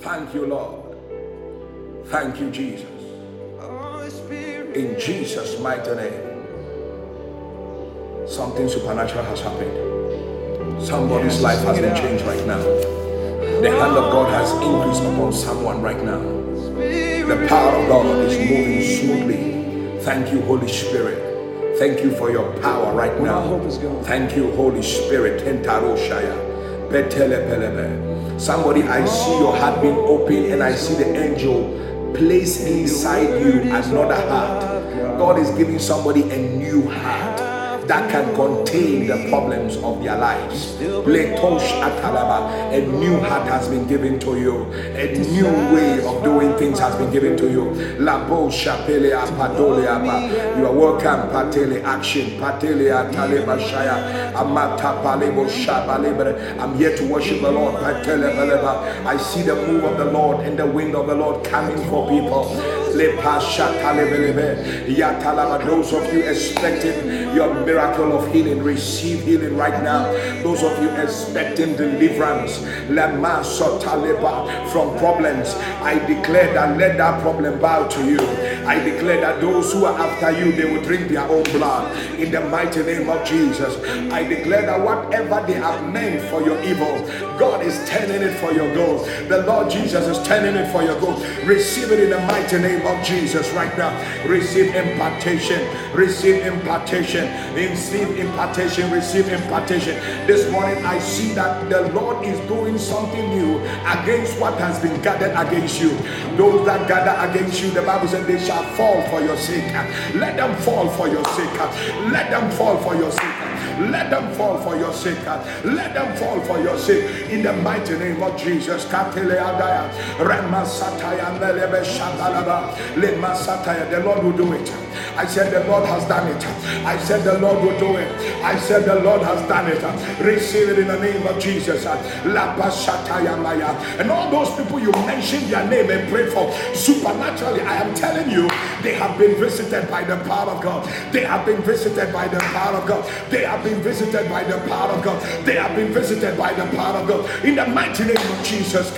Thank you, Lord. Thank you, Jesus. In Jesus' mighty name. Something supernatural has happened. Somebody's life has been changed right now. The hand of God has increased upon someone right now. The power of God is moving smoothly. Thank you, Holy Spirit. Thank you for your power right now. Thank you, Holy Spirit. Somebody, I see your heart being open and I see the angel place inside you another heart. God is giving somebody a new heart that can contain the problems of their lives. A new heart has been given to you. A new way of doing things has been given to you. You are welcome. Patele action. Patele Amata I'm here to worship the Lord. I see the move of the Lord and the wind of the Lord coming for people. Those of you expecting your miracle of healing, receive healing right now. Those of you expecting deliverance from problems, I declare that let that problem bow to you. I declare that those who are after you, they will drink their own blood. In the mighty name of Jesus, I declare that whatever they have meant for your evil, God is turning it for your good. The Lord Jesus is turning it for your good. Receive it in the mighty name of Jesus right now. Receive impartation. Receive impartation. Receive impartation. Receive impartation. This morning I see that the Lord is doing something new against what has been gathered against you. Those that gather against you, the Bible said they shall fall for your sake. Let them fall for your sake. Let them fall for your sake. Let them fall for your sake. Let them fall for your sake. In the mighty name of Jesus. The Lord will do it. I said the Lord has done it. I said the Lord will do it. I said the Lord has done it. Receive it in the name of Jesus. And all those people you mentioned their name and pray for supernaturally, I am telling you, they have been visited by the power of God. They have been visited by the power of God. They have been visited by the power of God. They have been visited by the power of God. In the mighty name of Jesus.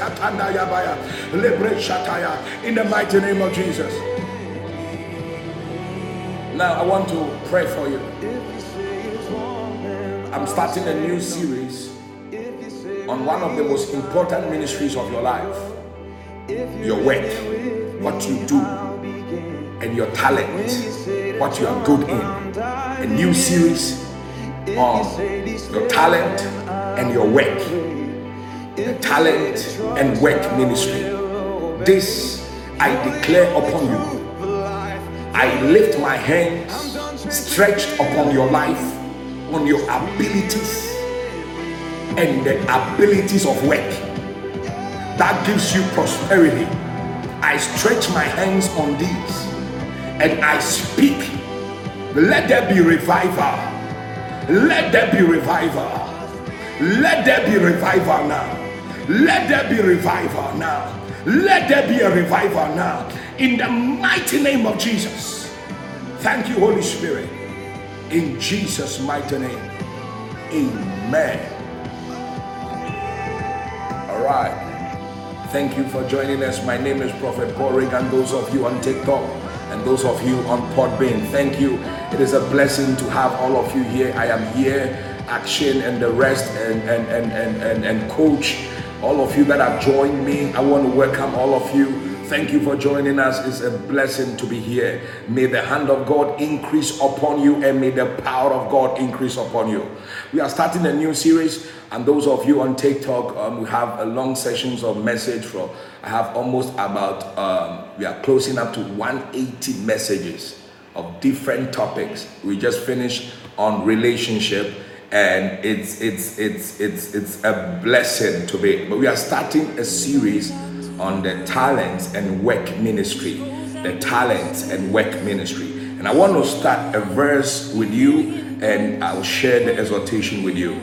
In the mighty name of Jesus. Now I want to pray for you. I'm starting a new series on one of the most important ministries of your life your work, what you do, and your talent, what you are good in. A new series on your talent and your work, the talent and work ministry. This I declare upon you I lift my hands stretched upon your life, on your abilities, and the abilities of work. That gives you prosperity. I stretch my hands on these and I speak. Let there be revival. Let there be revival. Let there be revival now. Let there be revival now. Let there be a revival now in the mighty name of Jesus. Thank you, Holy Spirit. In Jesus' mighty name. Amen. All right. Thank you for joining us. My name is Prophet Paul Reagan. Those of you on TikTok and those of you on Podbean, thank you. It is a blessing to have all of you here. I am here, Action and the rest, and and and and and, and Coach. All of you that have joined me, I want to welcome all of you Thank you for joining us. It's a blessing to be here. May the hand of God increase upon you and may the power of God increase upon you. We are starting a new series, and those of you on TikTok, um, we have a long sessions of message for. I have almost about um, we are closing up to 180 messages of different topics. We just finished on relationship and it's it's it's it's it's a blessing to be but we are starting a series on the talents and work ministry. The talents and work ministry. And I want to start a verse with you and I'll share the exhortation with you.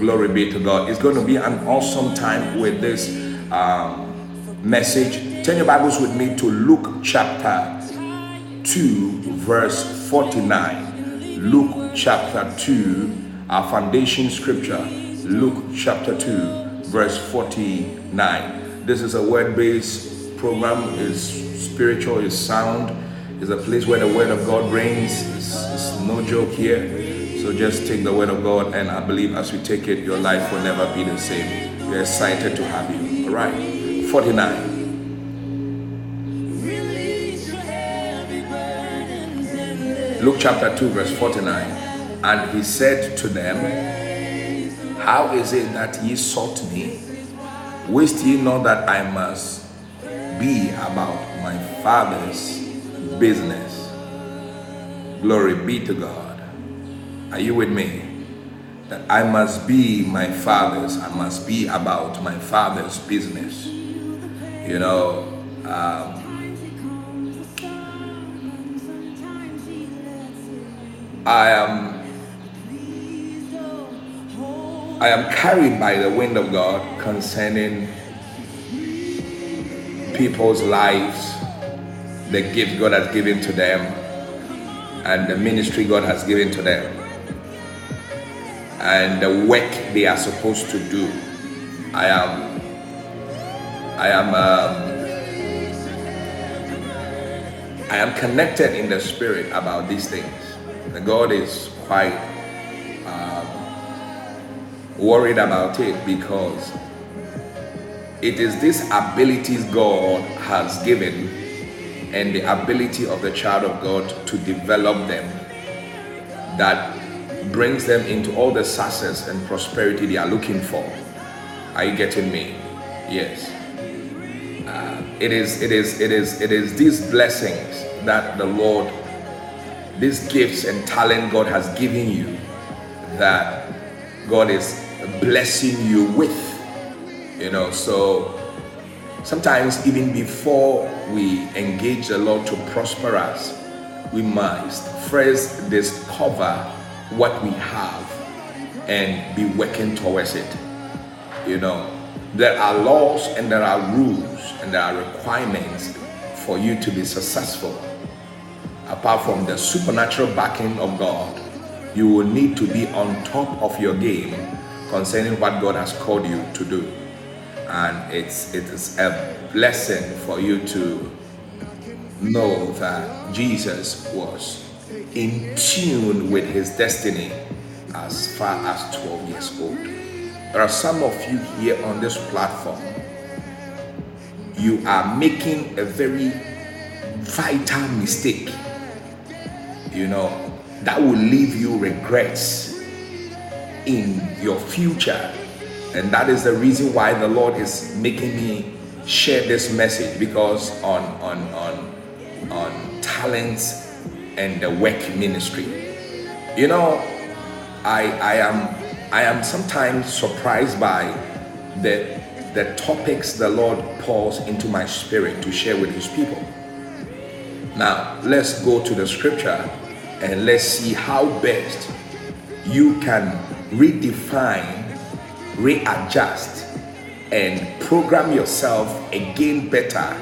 Glory be to God. It's going to be an awesome time with this um, message. Turn your Bibles with me to Luke chapter 2, verse 49. Luke chapter 2, our foundation scripture. Luke chapter 2, verse 49. This is a word-based program. is spiritual, is sound. Is a place where the word of God reigns. It's, it's no joke here. So just take the word of God, and I believe as we take it, your life will never be the same. We're excited to have you. All right. 49. Luke chapter 2, verse 49. And he said to them, How is it that ye sought me? Waste ye not that I must be about my Father's business. Glory be to God. Are you with me? That I must be my Father's, I must be about my Father's business. You know, um, I am I am carried by the wind of God concerning people's lives, the gift God has given to them, and the ministry God has given to them, and the work they are supposed to do. I am, I am, um, I am connected in the spirit about these things. The God is quite worried about it because it is these abilities God has given and the ability of the child of God to develop them that brings them into all the success and prosperity they are looking for. Are you getting me? Yes. It is it is it is it is these blessings that the Lord these gifts and talent God has given you that God is blessing you with. You know, so sometimes even before we engage the Lord to prosper us, we must first discover what we have and be working towards it. You know, there are laws and there are rules and there are requirements for you to be successful. Apart from the supernatural backing of God, you will need to be on top of your game concerning what God has called you to do. And it's it is a blessing for you to know that Jesus was in tune with his destiny as far as 12 years old. There are some of you here on this platform. You are making a very vital mistake. You know, that will leave you regrets in your future. And that is the reason why the Lord is making me share this message because on on on on talents and the work ministry. You know, I I am I am sometimes surprised by the the topics the Lord pours into my spirit to share with his people. Now, let's go to the scripture and let's see how best you can redefine, readjust, and program yourself again better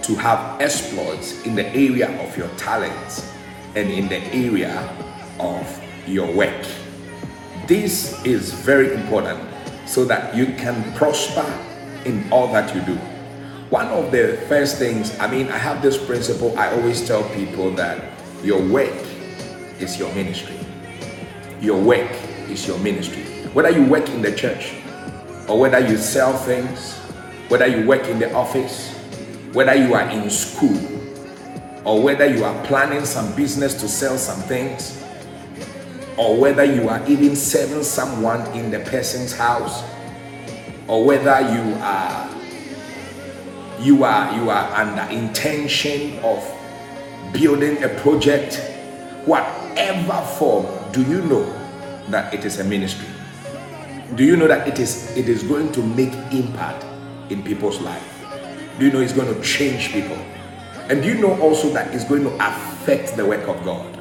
to have exploits in the area of your talents and in the area of your work. This is very important so that you can prosper in all that you do. One of the first things, I mean, I have this principle I always tell people that your work is your ministry. Your work is your ministry. Whether you work in the church, or whether you sell things, whether you work in the office, whether you are in school, or whether you are planning some business to sell some things, or whether you are even serving someone in the person's house, or whether you are you are you are under intention of building a project, whatever form, do you know that it is a ministry? Do you know that it is it is going to make impact in people's life? Do you know it's going to change people? And do you know also that it's going to affect the work of God?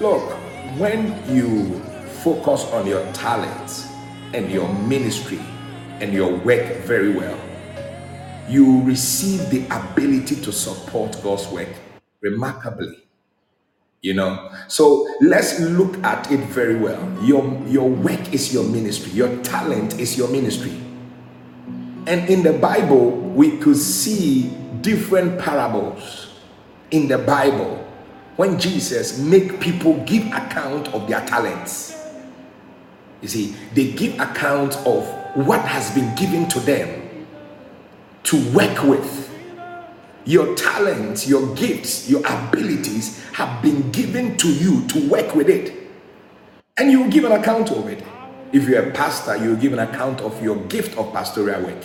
Look, when you focus on your talents and your ministry and your work very well, you receive the ability to support God's work remarkably. You know, so let's look at it very well. Your your work is your ministry. Your talent is your ministry. And in the Bible, we could see different parables in the Bible when Jesus make people give account of their talents. You see, they give account of what has been given to them to work with. Your talents, your gifts, your abilities have been given to you to work with it. And you give an account of it. If you're a pastor, you give an account of your gift of pastoral work.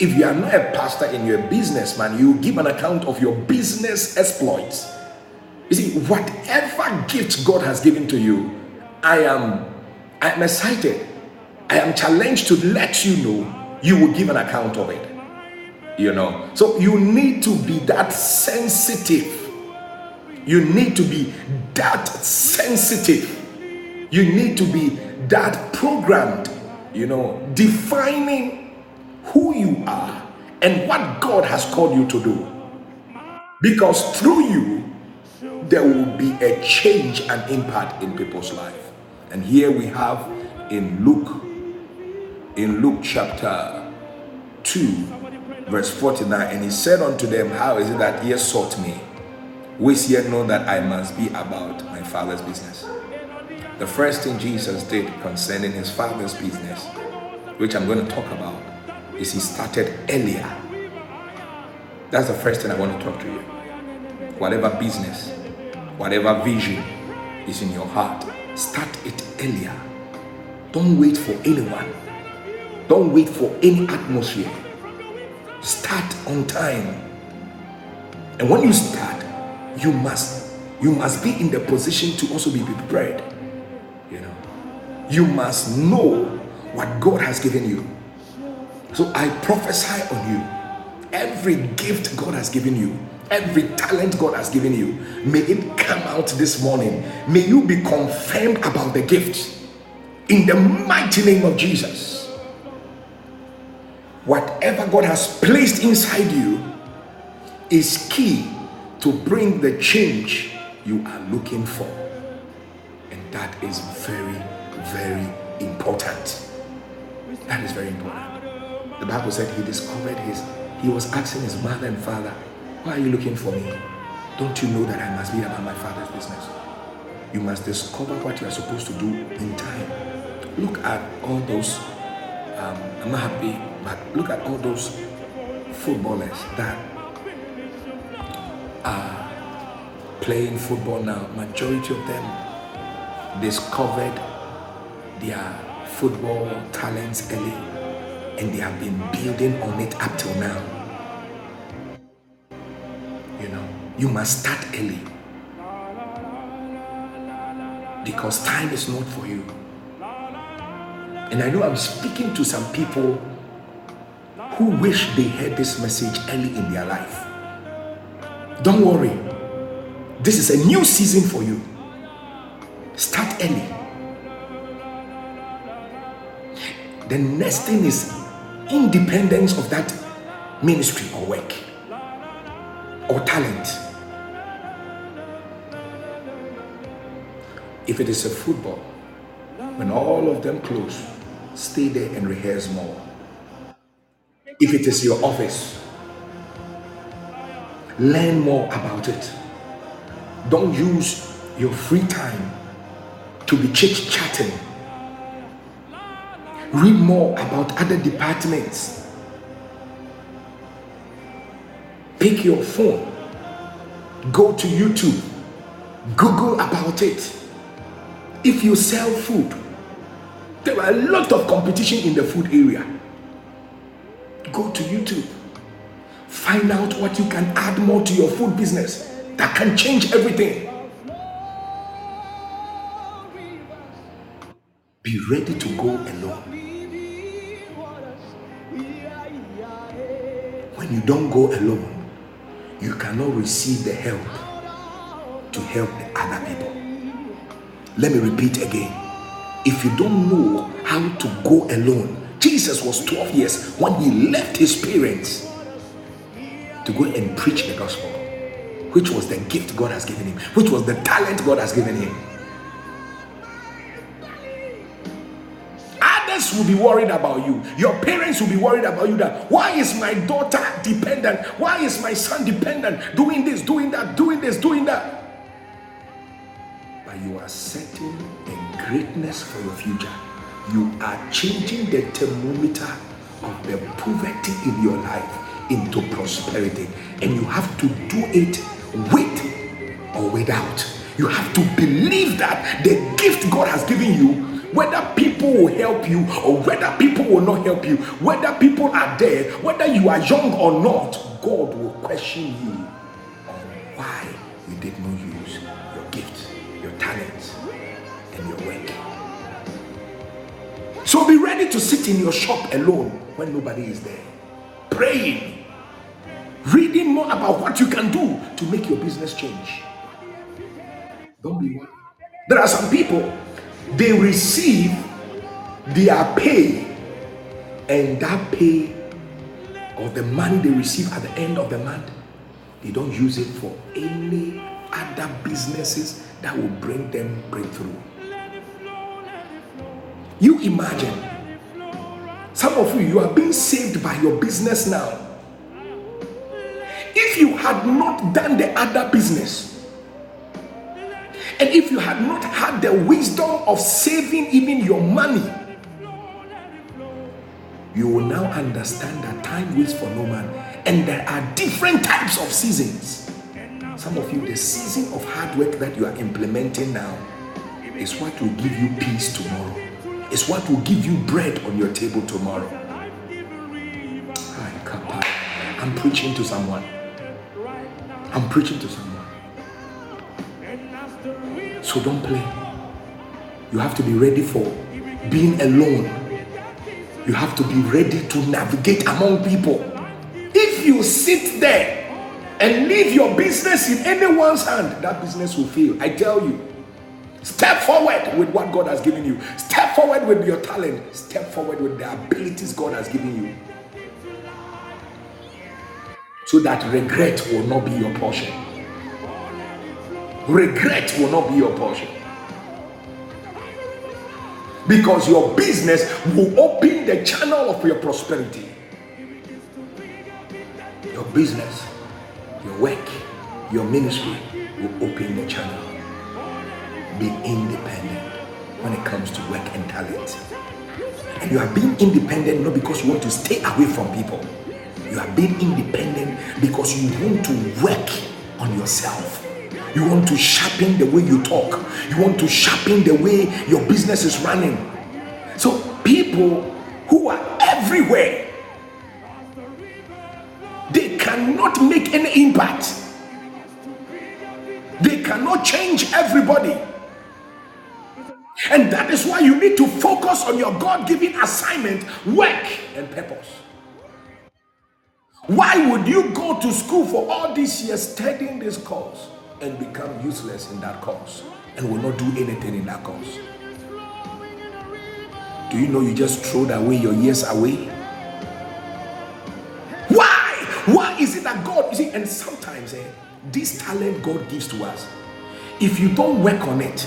If you are not a pastor and you're a businessman, you give an account of your business exploits. You see, whatever gift God has given to you, I am I am excited. I am challenged to let you know you will give an account of it. You know, so you need to be that sensitive. You need to be that sensitive. You need to be that programmed, you know, defining who you are and what God has called you to do. Because through you, there will be a change and impact in people's life. And here we have in Luke, in Luke chapter 2, verse 49, and he said unto them, How is it that ye sought me? Which ye know that I must be about my father's business. The first thing Jesus did concerning his father's business, which I'm going to talk about, is he started earlier. That's the first thing I want to talk to you. Whatever business, whatever vision is in your heart, start it earlier. Don't wait for anyone. Don't wait for any atmosphere. Start on time. And when you start, you must you must be in the position to also be prepared. You know, you must know what God has given you. So I prophesy on you. Every gift God has given you, every talent God has given you, may it come out this morning. May you be confirmed about the gift in the mighty name of Jesus. Whatever God has placed inside you is key to bring the change you are looking for. And that is very, very important. That is very important. The Bible said he discovered his, he was asking his mother and father, Why are you looking for me? Don't you know that I must be about my father's business? You must discover what you are supposed to do in time. Look at all those, um, I'm not happy, but look at all those footballers that are playing football now. Majority of them discovered their football talents early and they have been building on it up till now. You know, you must start early because time is not for you. And I know I'm speaking to some people who wish they heard this message early in their life. Don't worry, this is a new season for you. Start early. The next thing is independence of that ministry or work or talent. If it is a football, when all of them close, stay there and rehearse more. If it is your office, learn more about it. Don't use your free time to be chit chatting. Read more about other departments. Pick your phone, go to YouTube, Google about it. If you sell food, there are a lot of competition in the food area. Go to YouTube. Find out what you can add more to your food business that can change everything. Be ready to go alone. When you don't go alone, you cannot receive the help to help the other people. Let me repeat again. If you don't know how to go alone, Jesus was 12 years when he left his parents to go and preach the gospel, which was the gift God has given him, which was the talent God has given him. Will be worried about you. Your parents will be worried about you that why is my daughter dependent? Why is my son dependent? Doing this, doing that, doing this, doing that. But you are setting a greatness for your future. You are changing the thermometer of the poverty in your life into prosperity. And you have to do it with or without. You have to believe that the gift God has given you, whether people will help you or whether people will not help you, whether people are there, whether you are young or not, God will question you on why you did not use your gift, your talents, and your work. So be ready to sit in your shop alone when nobody is there, praying, reading more about what you can do to make your business change. Don't be worried. There are some people, they receive their pay, and that pay or the money they receive at the end of the month, they don't use it for any other businesses that will bring them breakthrough. You imagine some of you, you are being saved by your business now. If you had not done the other business, and if you had not had the wisdom of saving even your money, you will now understand that time waits for no man. And there are different types of seasons. Some of you, the season of hard work that you are implementing now is what will give you peace tomorrow. It's what will give you bread on your table tomorrow. I'm preaching to someone. I'm preaching to someone. So don't play. You have to be ready for being alone. You have to be ready to navigate among people. If you sit there and leave your business in anyone's hand, that business will fail. I tell you. Step forward with what God has given you. Step forward with your talent. Step forward with the abilities God has given you. So that regret will not be your portion. Regret will not be your portion. Because your business will open the channel of your prosperity. Your business, your work, your ministry will open the channel be independent when it comes to work and talent. And you are being independent not because you want to stay away from people. You are being independent because you want to work on yourself. You want to sharpen the way you talk. You want to sharpen the way your business is running. So, people who are everywhere, they cannot make any impact. They cannot change everybody. And that is why you need to focus on your God given assignment, work, and purpose. Why would you go to school for all these years studying this course and become useless in that course and will not do anything in that course? Do you know you just throw that away your years away? Why? Why is it that God, you see, and sometimes eh, this talent God gives to us, if you don't work on it,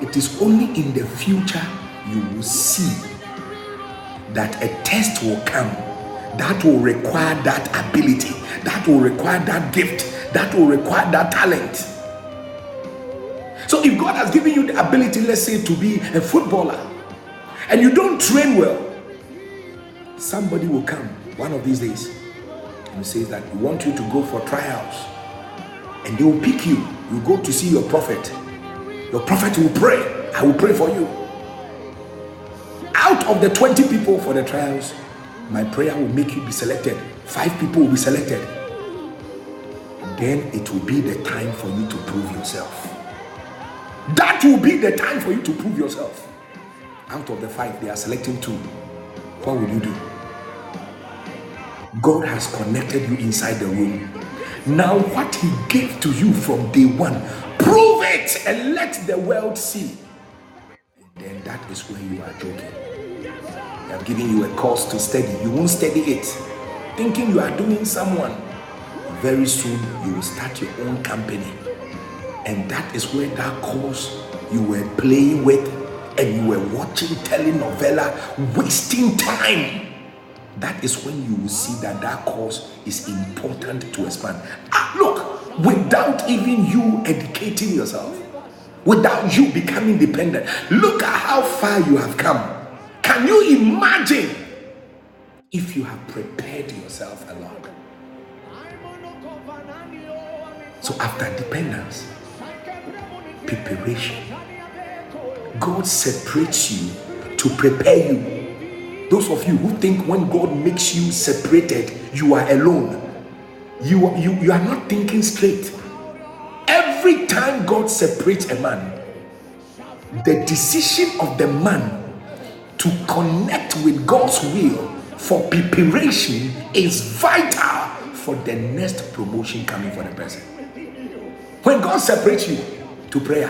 it is only in the future you will see that a test will come that will require that ability, that will require that gift, that will require that talent. So, if God has given you the ability, let's say, to be a footballer, and you don't train well, somebody will come one of these days and says that we want you to go for trials, and they will pick you. You go to see your prophet, your prophet will pray. I will pray for you. Out of the 20 people for the trials, my prayer will make you be selected. Five people will be selected. Then it will be the time for you to prove yourself. That will be the time for you to prove yourself. Out of the five, they are selecting two. What will you do? God has connected you inside the room. Now, what He gave to you from day one, Prove it and let the world see. And then that is where you are joking. They have given you a course to study. You won't study it. Thinking you are doing someone. Very soon you will start your own company. And that is where that course you were playing with and you were watching telenovela, wasting time. That is when you will see that that course is important to expand. Ah, look, without even you educating yourself, without you becoming dependent. Look at how far you have come. Can you imagine if you have prepared yourself along? So, after dependence, preparation, God separates you to prepare you. Those of you who think when God makes you separated, you are alone you, you, you are not thinking straight. Every time God separates a man, the decision of the man to connect with God's will for preparation is vital for the next promotion coming for the person. When God separates you to prayer,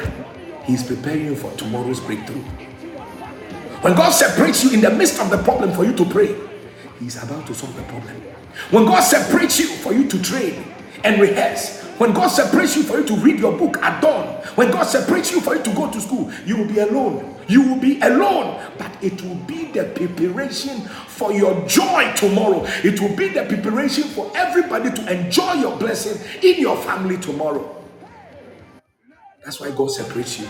He is preparing you for tomorrow's breakthrough. When God separates you in the midst of the problem for you to pray, He's about to solve the problem. When God separates you for you to train and rehearse, when God separates you for you to read your book at dawn, when God separates you for you to go to school, you will be alone. You will be alone, but it will be the preparation for your joy tomorrow. It will be the preparation for everybody to enjoy your blessing in your family tomorrow. That's why God separates you.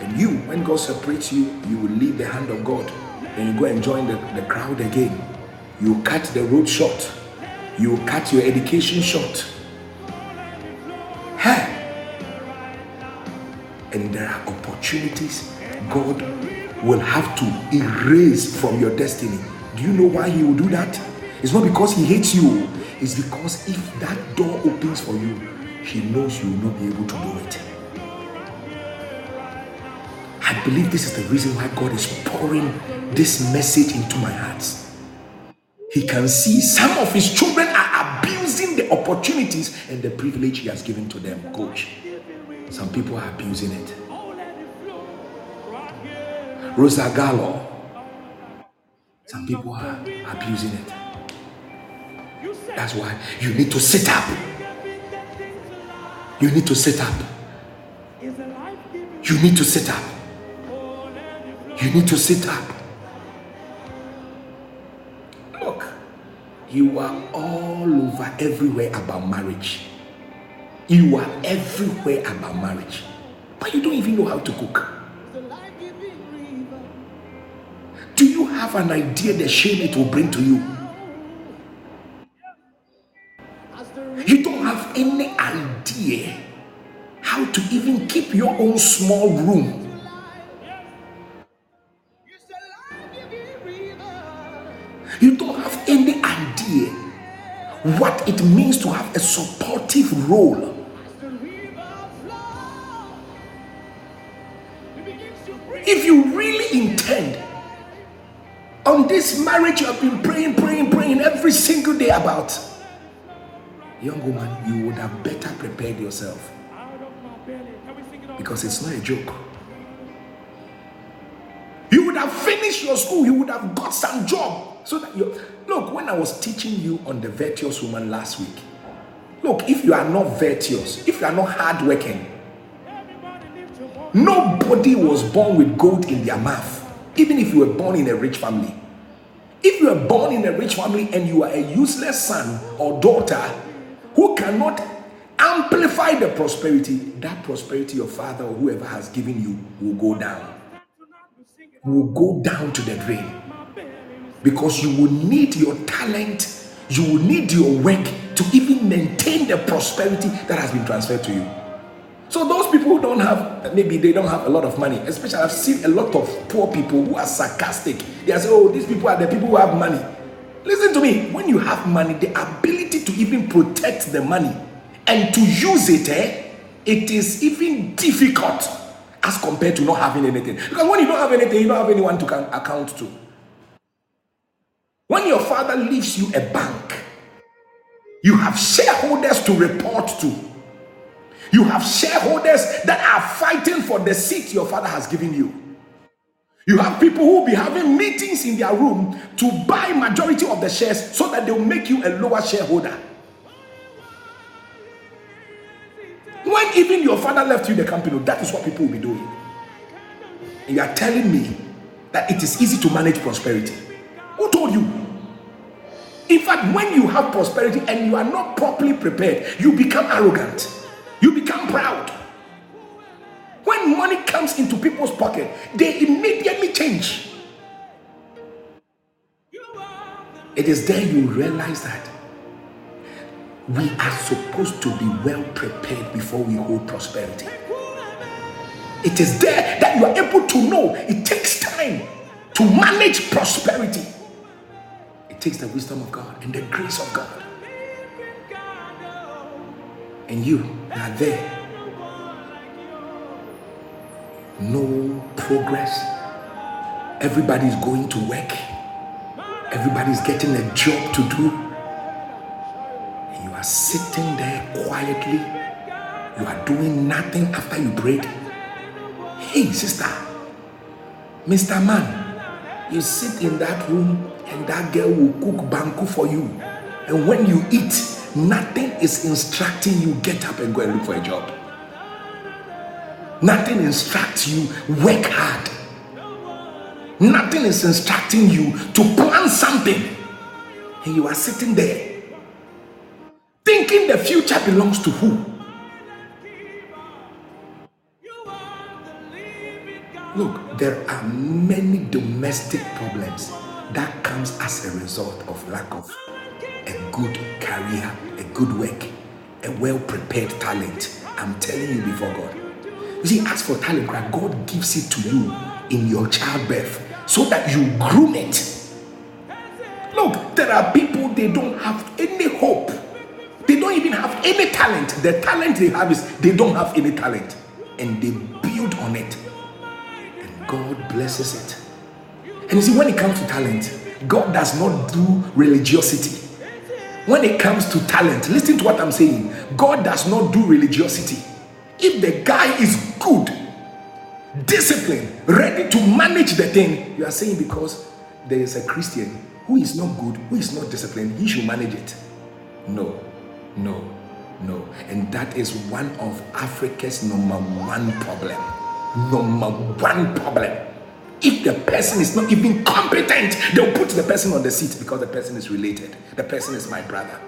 And you, when God separates you, you will leave the hand of God and you go and join the, the crowd again you cut the road short, you cut your education short. Hey. And there are opportunities God will have to erase from your destiny. Do you know why He will do that? It's not because He hates you, it's because if that door opens for you, He knows you will not be able to do it. I believe this is the reason why God is pouring this message into my heart. He can see some of his children are abusing the opportunities and the privilege he has given to them. Coach, some people are abusing it. Rosa Gallo, some people are abusing it. That's why you need to sit up. You need to sit up. You need to sit up. You need to sit up. Look, you are all over everywhere about marriage. You are everywhere about marriage. But you don't even know how to cook. Do you have an idea the shame it will bring to you? You don't any idea how to even keep your own small room. You don't have any idea what it means to have a supportive role. If you really intend on this marriage you have been praying, praying, praying every single day about, young woman, you would have better prepared yourself because it's not a joke. You would have finished your school, you would have got some job so that you look. When I was teaching you on the virtuous woman last week, look, if you are not virtuous, if you are not hardworking, nobody was born with gold in their mouth, even if you were born in a rich family. If you are born in a rich family and you are a useless son or daughter who cannot amplify the prosperity, that prosperity your father or whoever has given you will go down. Will go down to the drain. Because you will need your talent, you will need your work to even maintain the prosperity that has been transferred to you. So those people who don't have, maybe they don't have a lot of money, especially I've seen a lot of poor people who are sarcastic. They say, oh, these people are the people who have money. Listen to me. When you have money, the ability to even protect the money and to use it, eh, it is even difficult as compared to not having anything. Because when you don't have anything, you don't have anyone to account to. When your father leaves you a bank, you have shareholders to report to. You have shareholders that are fighting for the seat your father has given you. You have people who will be having meetings in their room to buy majority of the shares so that they'll make you a lower shareholder. When even your father left you the company, that is what people will be doing. And you are telling me that it is easy to manage prosperity. Who told you? In fact, when you have prosperity and you are not properly prepared, you become arrogant. You become proud. When money comes into people's pocket, they immediately change. It is there you realize that we are supposed to be well prepared before we hold prosperity. It is there that you are able to know it takes time to manage prosperity. It takes the wisdom of God and the grace of God. And you are there. No progress. Everybody's going to work. Everybody's getting a job to do And you are sitting there quietly. You are doing nothing after you prayed. Hey, sister, Mr. Man, you sit in that room and that girl will cook banku for you. And when you eat, nothing is instructing you get up and go and look for a job. Nothing instructs you work hard. Nothing is instructing you to plan something. And you are sitting there Thinking the future belongs to who? Look, there are many domestic problems that comes as a result of lack of a good career, a good work, a well-prepared talent. I'm telling you before God. You see, as for talent, God gives it to you in your childbirth so that you groom it. Look, there are people they don't have any hope they don't even have any talent. The talent they have is they don't have any talent. And they build on it. And God blesses it. And you see, when it comes to talent, God does not do religiosity. When it comes to talent, listen to what I'm saying. God does not do religiosity. If the guy is good, disciplined, ready to manage the thing, you are saying because there is a Christian who is not good, who is not disciplined, he should manage it. No, no, no. And that is one of Africa's number one problem. Number one problem. If the person is not even competent, they'll put the person on the seat because the person is related. The person is my brother.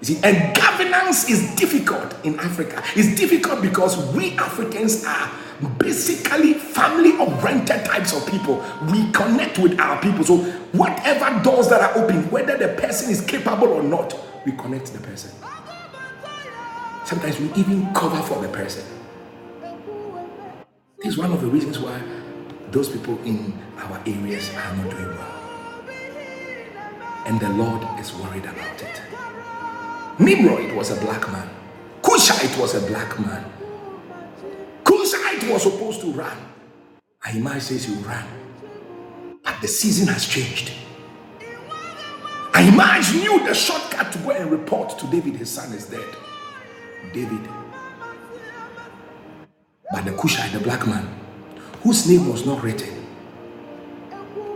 You see, and governance is difficult in Africa. It's difficult because we Africans are basically family oriented types of people. We connect with our people. So whatever doors that are open, whether the person is capable or not, we connect the person. Sometimes we even cover for the person. This is one of the reasons why those people in our areas are not doing well. And the Lord is worried about it. Nimrod was a black man. Cushite was a black man. Cushite was supposed to run. Ahimaaz says he ran. But the season has changed. Ahimaaz knew the shortcut to go and report to David his son is dead. David. But the Cushite, the black man, whose name was not written,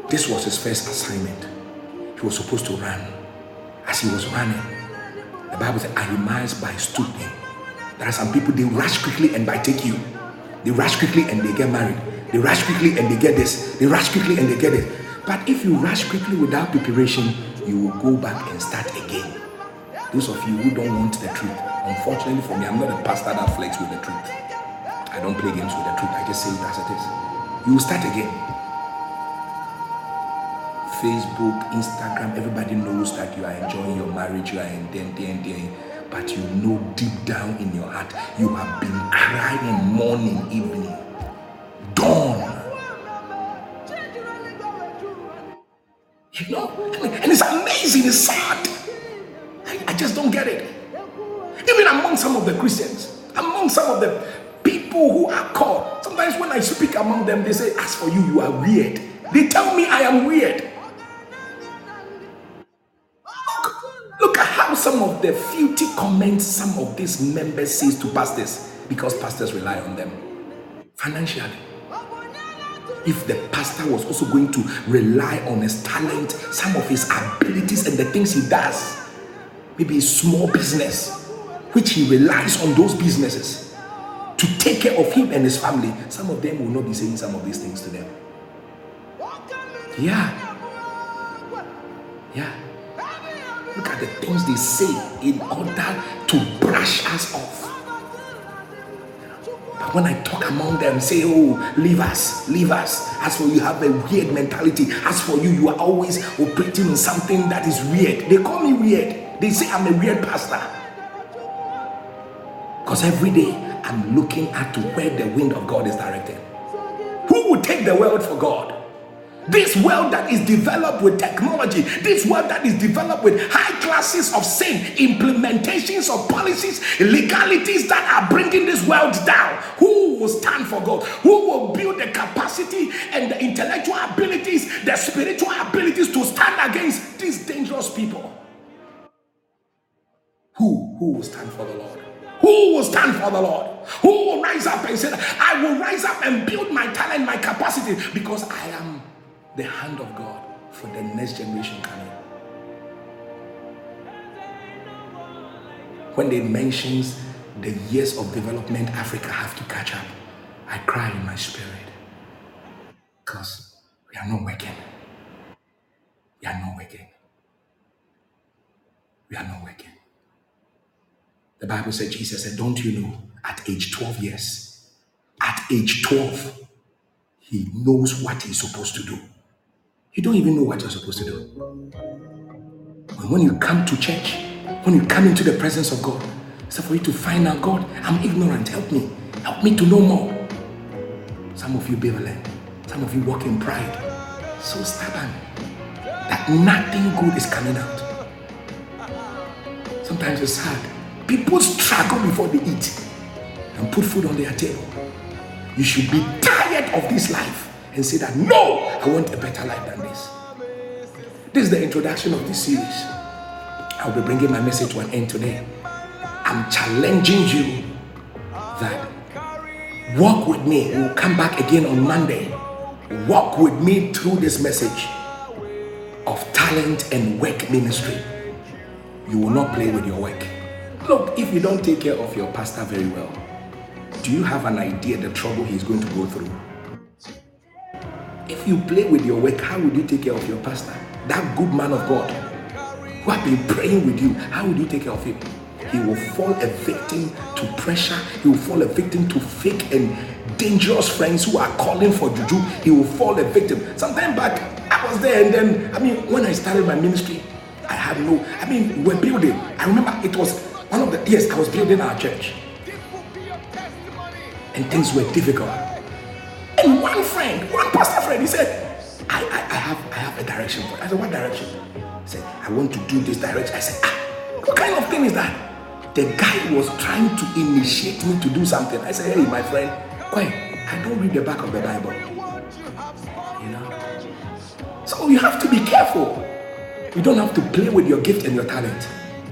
this was his first assignment. He was supposed to run. As he was running, the Bible says, I Ahimaaz by stooping. There are some people, they rush quickly and by take you. They rush quickly and they get married. They rush quickly and they get this. They rush quickly and they get it. But if you rush quickly without preparation, you will go back and start again. Those of you who don't want the truth, unfortunately for me, I'm not a pastor that flex with the truth. I don't play games with the truth. I just say it as it is. You will start again. Facebook, Instagram, everybody knows that you are enjoying your marriage, you are in then, then, then. But you know deep down in your heart, you have been crying morning, evening, dawn. You know, and it's amazing, it's sad. I, I just don't get it. Even among some of the Christians, among some of the people who are called, sometimes when I speak among them, they say, As for you, you are weird. They tell me I am weird. Look at how some of the filthy comments some of these members says to pastors because pastors rely on them financially. If the pastor was also going to rely on his talent, some of his abilities and the things he does, maybe small business, which he relies on those businesses to take care of him and his family, some of them will not be saying some of these things to them. Yeah. Yeah. Look at the things they say in order to brush us off. But when I talk among them, say, Oh, leave us, leave us. As for you, have a weird mentality. As for you, you are always operating on something that is weird. They call me weird. They say I'm a weird pastor. Because every day I'm looking at where the wind of God is directed. Who would take the world for God? This world that is developed with technology, this world that is developed with high classes of sin, implementations of policies, legalities that are bringing this world down. Who will stand for God? Who will build the capacity and the intellectual abilities, the spiritual abilities to stand against these dangerous people? Who? Who will stand for the Lord? Who will stand for the Lord? Who will rise up and say, I will rise up and build my talent, my capacity, because I am the hand of God for the next generation coming. When they mentions the years of development Africa have to catch up, I cry in my spirit because we are not working. We are not working. We are not working. The Bible said, Jesus said, Don't you know at age 12 years, at age 12, he knows what he's supposed to do. You don't even know what you're supposed to do. But when you come to church, when you come into the presence of God, it's for you to find out, God, I'm ignorant. Help me. Help me to know more. Some of you benevolent. Some of you walk in pride. So stubborn that nothing good is coming out. Sometimes it's hard. People struggle before they eat and put food on their table. You should be tired of this life and say that no, I want a better life than this. This is the introduction of this series. I'll be bringing my message to an end today. I'm challenging you that walk with me. We'll come back again on Monday. Walk with me through this message of talent and work ministry. You will not play with your work. Look, if you don't take care of your pastor very well, do you have an idea the trouble he's going to go through? If you play with your work, how would you take care of your pastor? That good man of God who have been praying with you, how would you take care of him? He will fall a victim to pressure. He will fall a victim to fake and dangerous friends who are calling for juju. He will fall a victim. Sometime back, I was there, and then I mean, when I started my ministry, I had no. I mean, we're building. I remember it was one of the yes, I was building our church, and things were difficult. And one friend, one pastor friend, he said, I, I, I have I have a direction for it. I said, What direction? He said, I want to do this direction. I said, Ah, what kind of thing is that? The guy was trying to initiate me to do something. I said, Hey, my friend, quiet. I don't read the back of the Bible. You know? So you have to be careful. You don't have to play with your gift and your talent.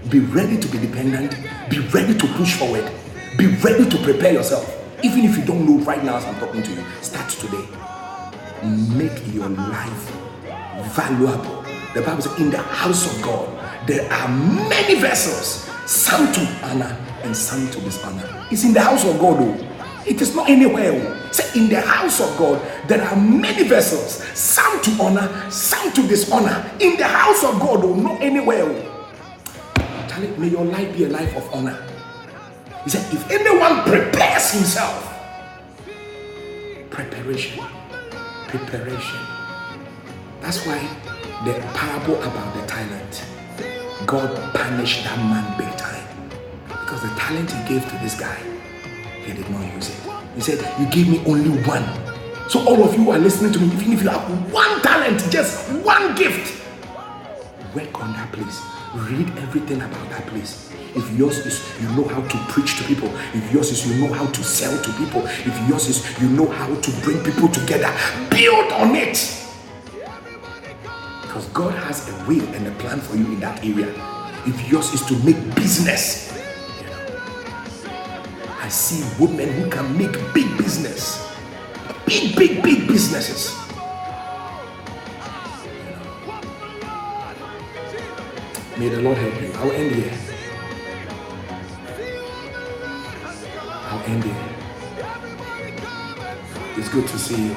Be ready to be dependent. Be ready to push forward. Be ready to prepare yourself. Even if you don't know right now as I'm talking to you, start today. Make your life valuable. The Bible says, in the house of God, there are many vessels, some to honor and some to dishonor. It's in the house of God, though. It is not anywhere. oh. Say, in the house of God, there are many vessels, some to honor, some to dishonor. In the house of God, oh, not anywhere. oh. May your life be a life of honor. He said, if anyone prepares himself, preparation, preparation. That's why the parable about the talent, God punished that man big time. Because the talent he gave to this guy, he did not use it. He said, You gave me only one. So, all of you who are listening to me, even if you have one talent, just one gift, work on that place. Read everything about that place. If yours is you know how to preach to people, if yours is you know how to sell to people, if yours is you know how to bring people together, build on it. Because God has a will and a plan for you in that area. If yours is to make business, I see women who can make big business, big, big, big businesses. May the Lord help you. I'll end here. I'll end here. It's good to see you.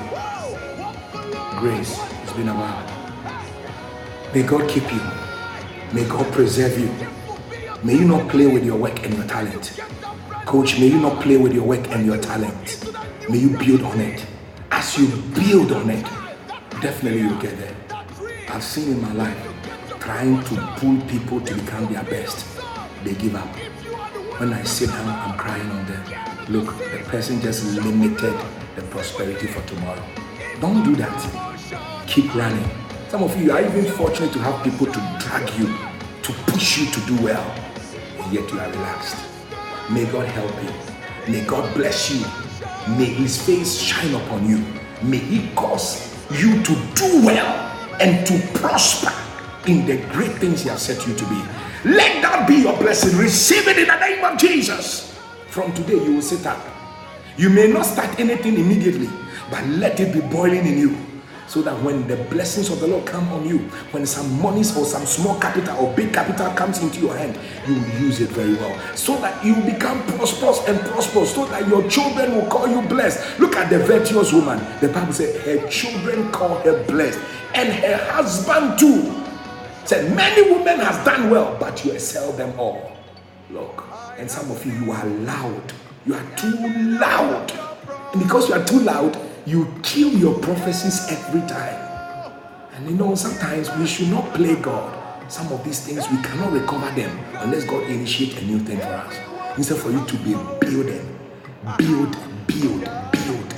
Grace, it's been a while. May God keep you. May God preserve you. May you not play with your work and your talent. Coach, may you not play with your work and your talent. May you build on it. As you build on it, definitely you'll get there. I've seen in my life trying to pull people to become their best. They give up. When I sit down, I'm crying on them. Look, the person just limited the prosperity for tomorrow. Don't do that. Keep running. Some of you are even fortunate to have people to drag you, to push you to do well, and yet you are relaxed. May God help you. May God bless you. May His face shine upon you. May He cause you to do well and to prosper in the great things He has set you to be. Let that be your blessing. Receive it in the name of Jesus. From today, you will sit up. You may not start anything immediately, but let it be boiling in you. So that when the blessings of the Lord come on you, when some monies or some small capital or big capital comes into your hand, you will use it very well. So that you become prosperous and prosperous, so that your children will call you blessed. Look at the virtuous woman. The Bible said her children call her blessed, and her husband too. Said many women has done well, but you excel them all. Look, and some of you, you are loud. You are too loud. And because you are too loud, you kill your prophecies every time. And you know, sometimes we should not play God. Some of these things we cannot recover them unless God initiate a new thing for us. Instead for you to be building, build, build, build,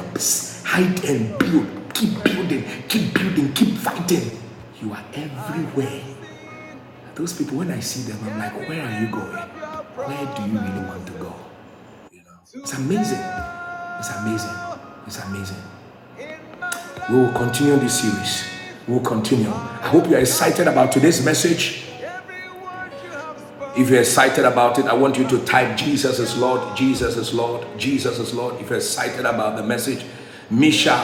hide and build, keep building, keep building, keep fighting. You are everywhere. Those people, when I see them, I'm like, where are you going? Where do you really want to go? You know, it's amazing. It's amazing. It's amazing. We will continue this series. We'll continue. I hope you are excited about today's message. If you're excited about it, I want you to type Jesus is Lord, Jesus is Lord, Jesus is Lord. If you're excited about the message, Misha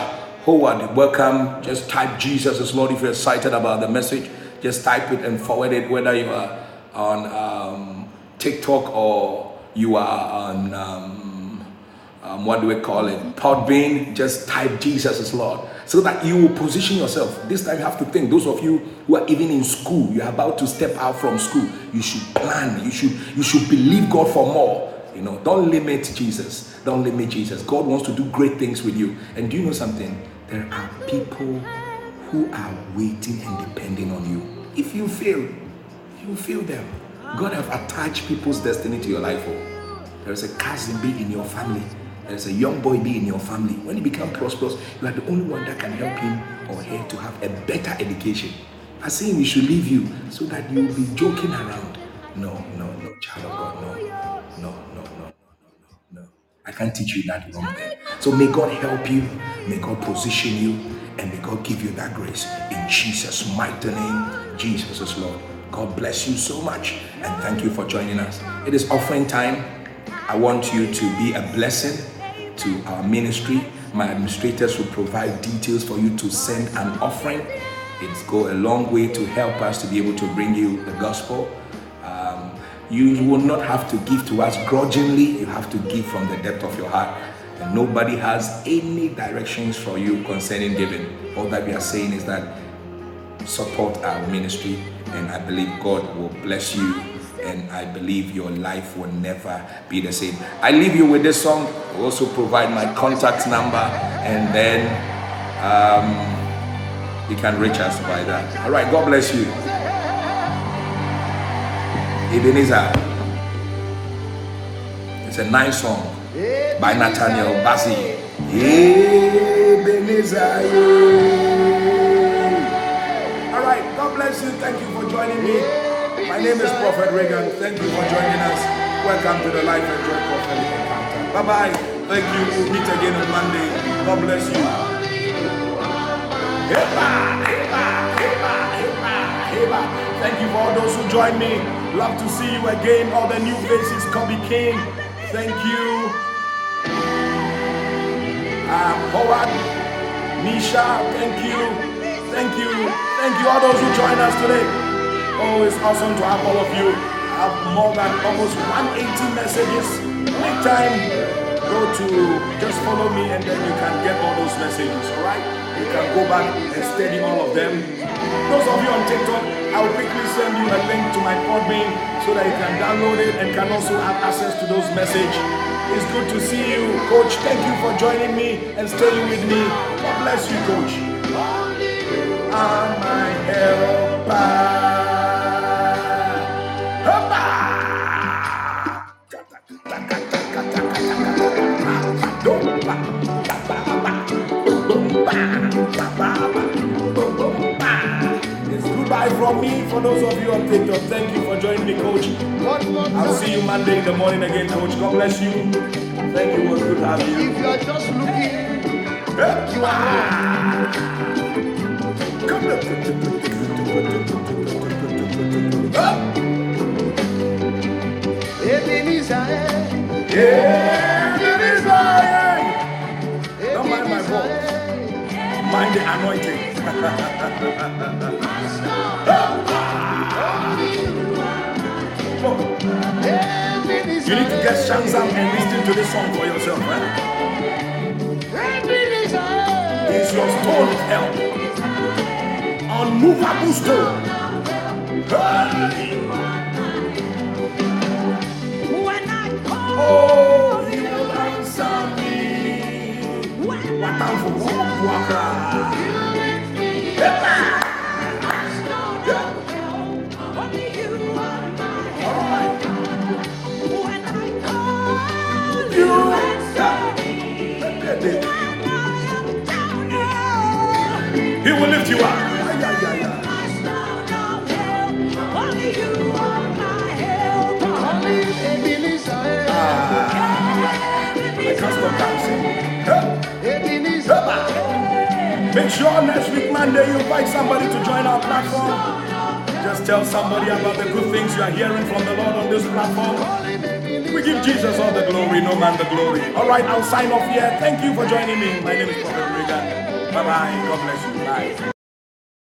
Howard, welcome. Just type Jesus is Lord. If you're excited about the message, just type it and forward it, whether you are on um, TikTok or you are on. Um, um, what do we call it? Podbean, just type Jesus is Lord. So that you will position yourself. This time you have to think, those of you who are even in school, you're about to step out from school, you should plan, you should, you should believe God for more. You know, don't limit Jesus. Don't limit Jesus. God wants to do great things with you. And do you know something? There are people who are waiting and depending on you. If you fail, you fail them. God have attached people's destiny to your life. Oh. There is a cousin be in your family there's a young boy be in your family, when he becomes prosperous, you are the only one that can help him or her to have a better education. I saying we should leave you so that you'll be joking around. No, no, no, child of God, no, no, no, no, no, no. I can't teach you that wrong there. So may God help you, may God position you, and may God give you that grace. In Jesus' mighty name, Jesus is Lord. God bless you so much, and thank you for joining us. It is offering time. I want you to be a blessing to our ministry. My administrators will provide details for you to send an offering. It's go a long way to help us to be able to bring you the gospel. Um, you will not have to give to us grudgingly. You have to give from the depth of your heart. And nobody has any directions for you concerning giving. All that we are saying is that support our ministry, and I believe God will bless you and I believe your life will never be the same. I leave you with this song. I also provide my contact number, and then um, you can reach us by that. All right, God bless you. Ebenezer. It's a nice song by Nathaniel Bassey. Ebenezer. Bless you. Thank you for joining me. My name is Prophet Reagan. Thank you for joining us. Welcome to the Life and Joy Prophetic Encounter. Bye bye. Thank you. We'll meet again on Monday. God bless you. Thank you for all those who joined me. Love to see you again. All the new faces, Kobe King. Thank you. Um, Howard, Nisha, thank you. Thank you. Thank you, all those who joined us today. Oh, it's awesome to have all of you. I have more than almost 180 messages. Make time, go to just follow me and then you can get all those messages, alright? You can go back and study all of them. Those of you on TikTok, I will quickly send you a link to my Podbean so that you can download it and can also have access to those messages. It's good to see you, Coach. Thank you for joining me and staying with me. God bless you, Coach. It's goodbye from me for those of you on TikTok. Thank you for joining me, Coach. I'll see you Monday in the morning again, Coach. God bless you. Thank you. It was good to have you. If you are just looking, you are It's your stone help. Unmovable stone. Hey. When I call, oh, you will answer me. When What time for walk, walker? Yeah. You answer me. He will lift you up. Sure next week, Monday, you invite somebody to join our platform. Just tell somebody about the good things you are hearing from the Lord on this platform. We give Jesus all the glory, no man the glory. All right, I'll sign off here. Thank you for joining me. My name is Prophet Regan. Bye bye. God bless you. Bye.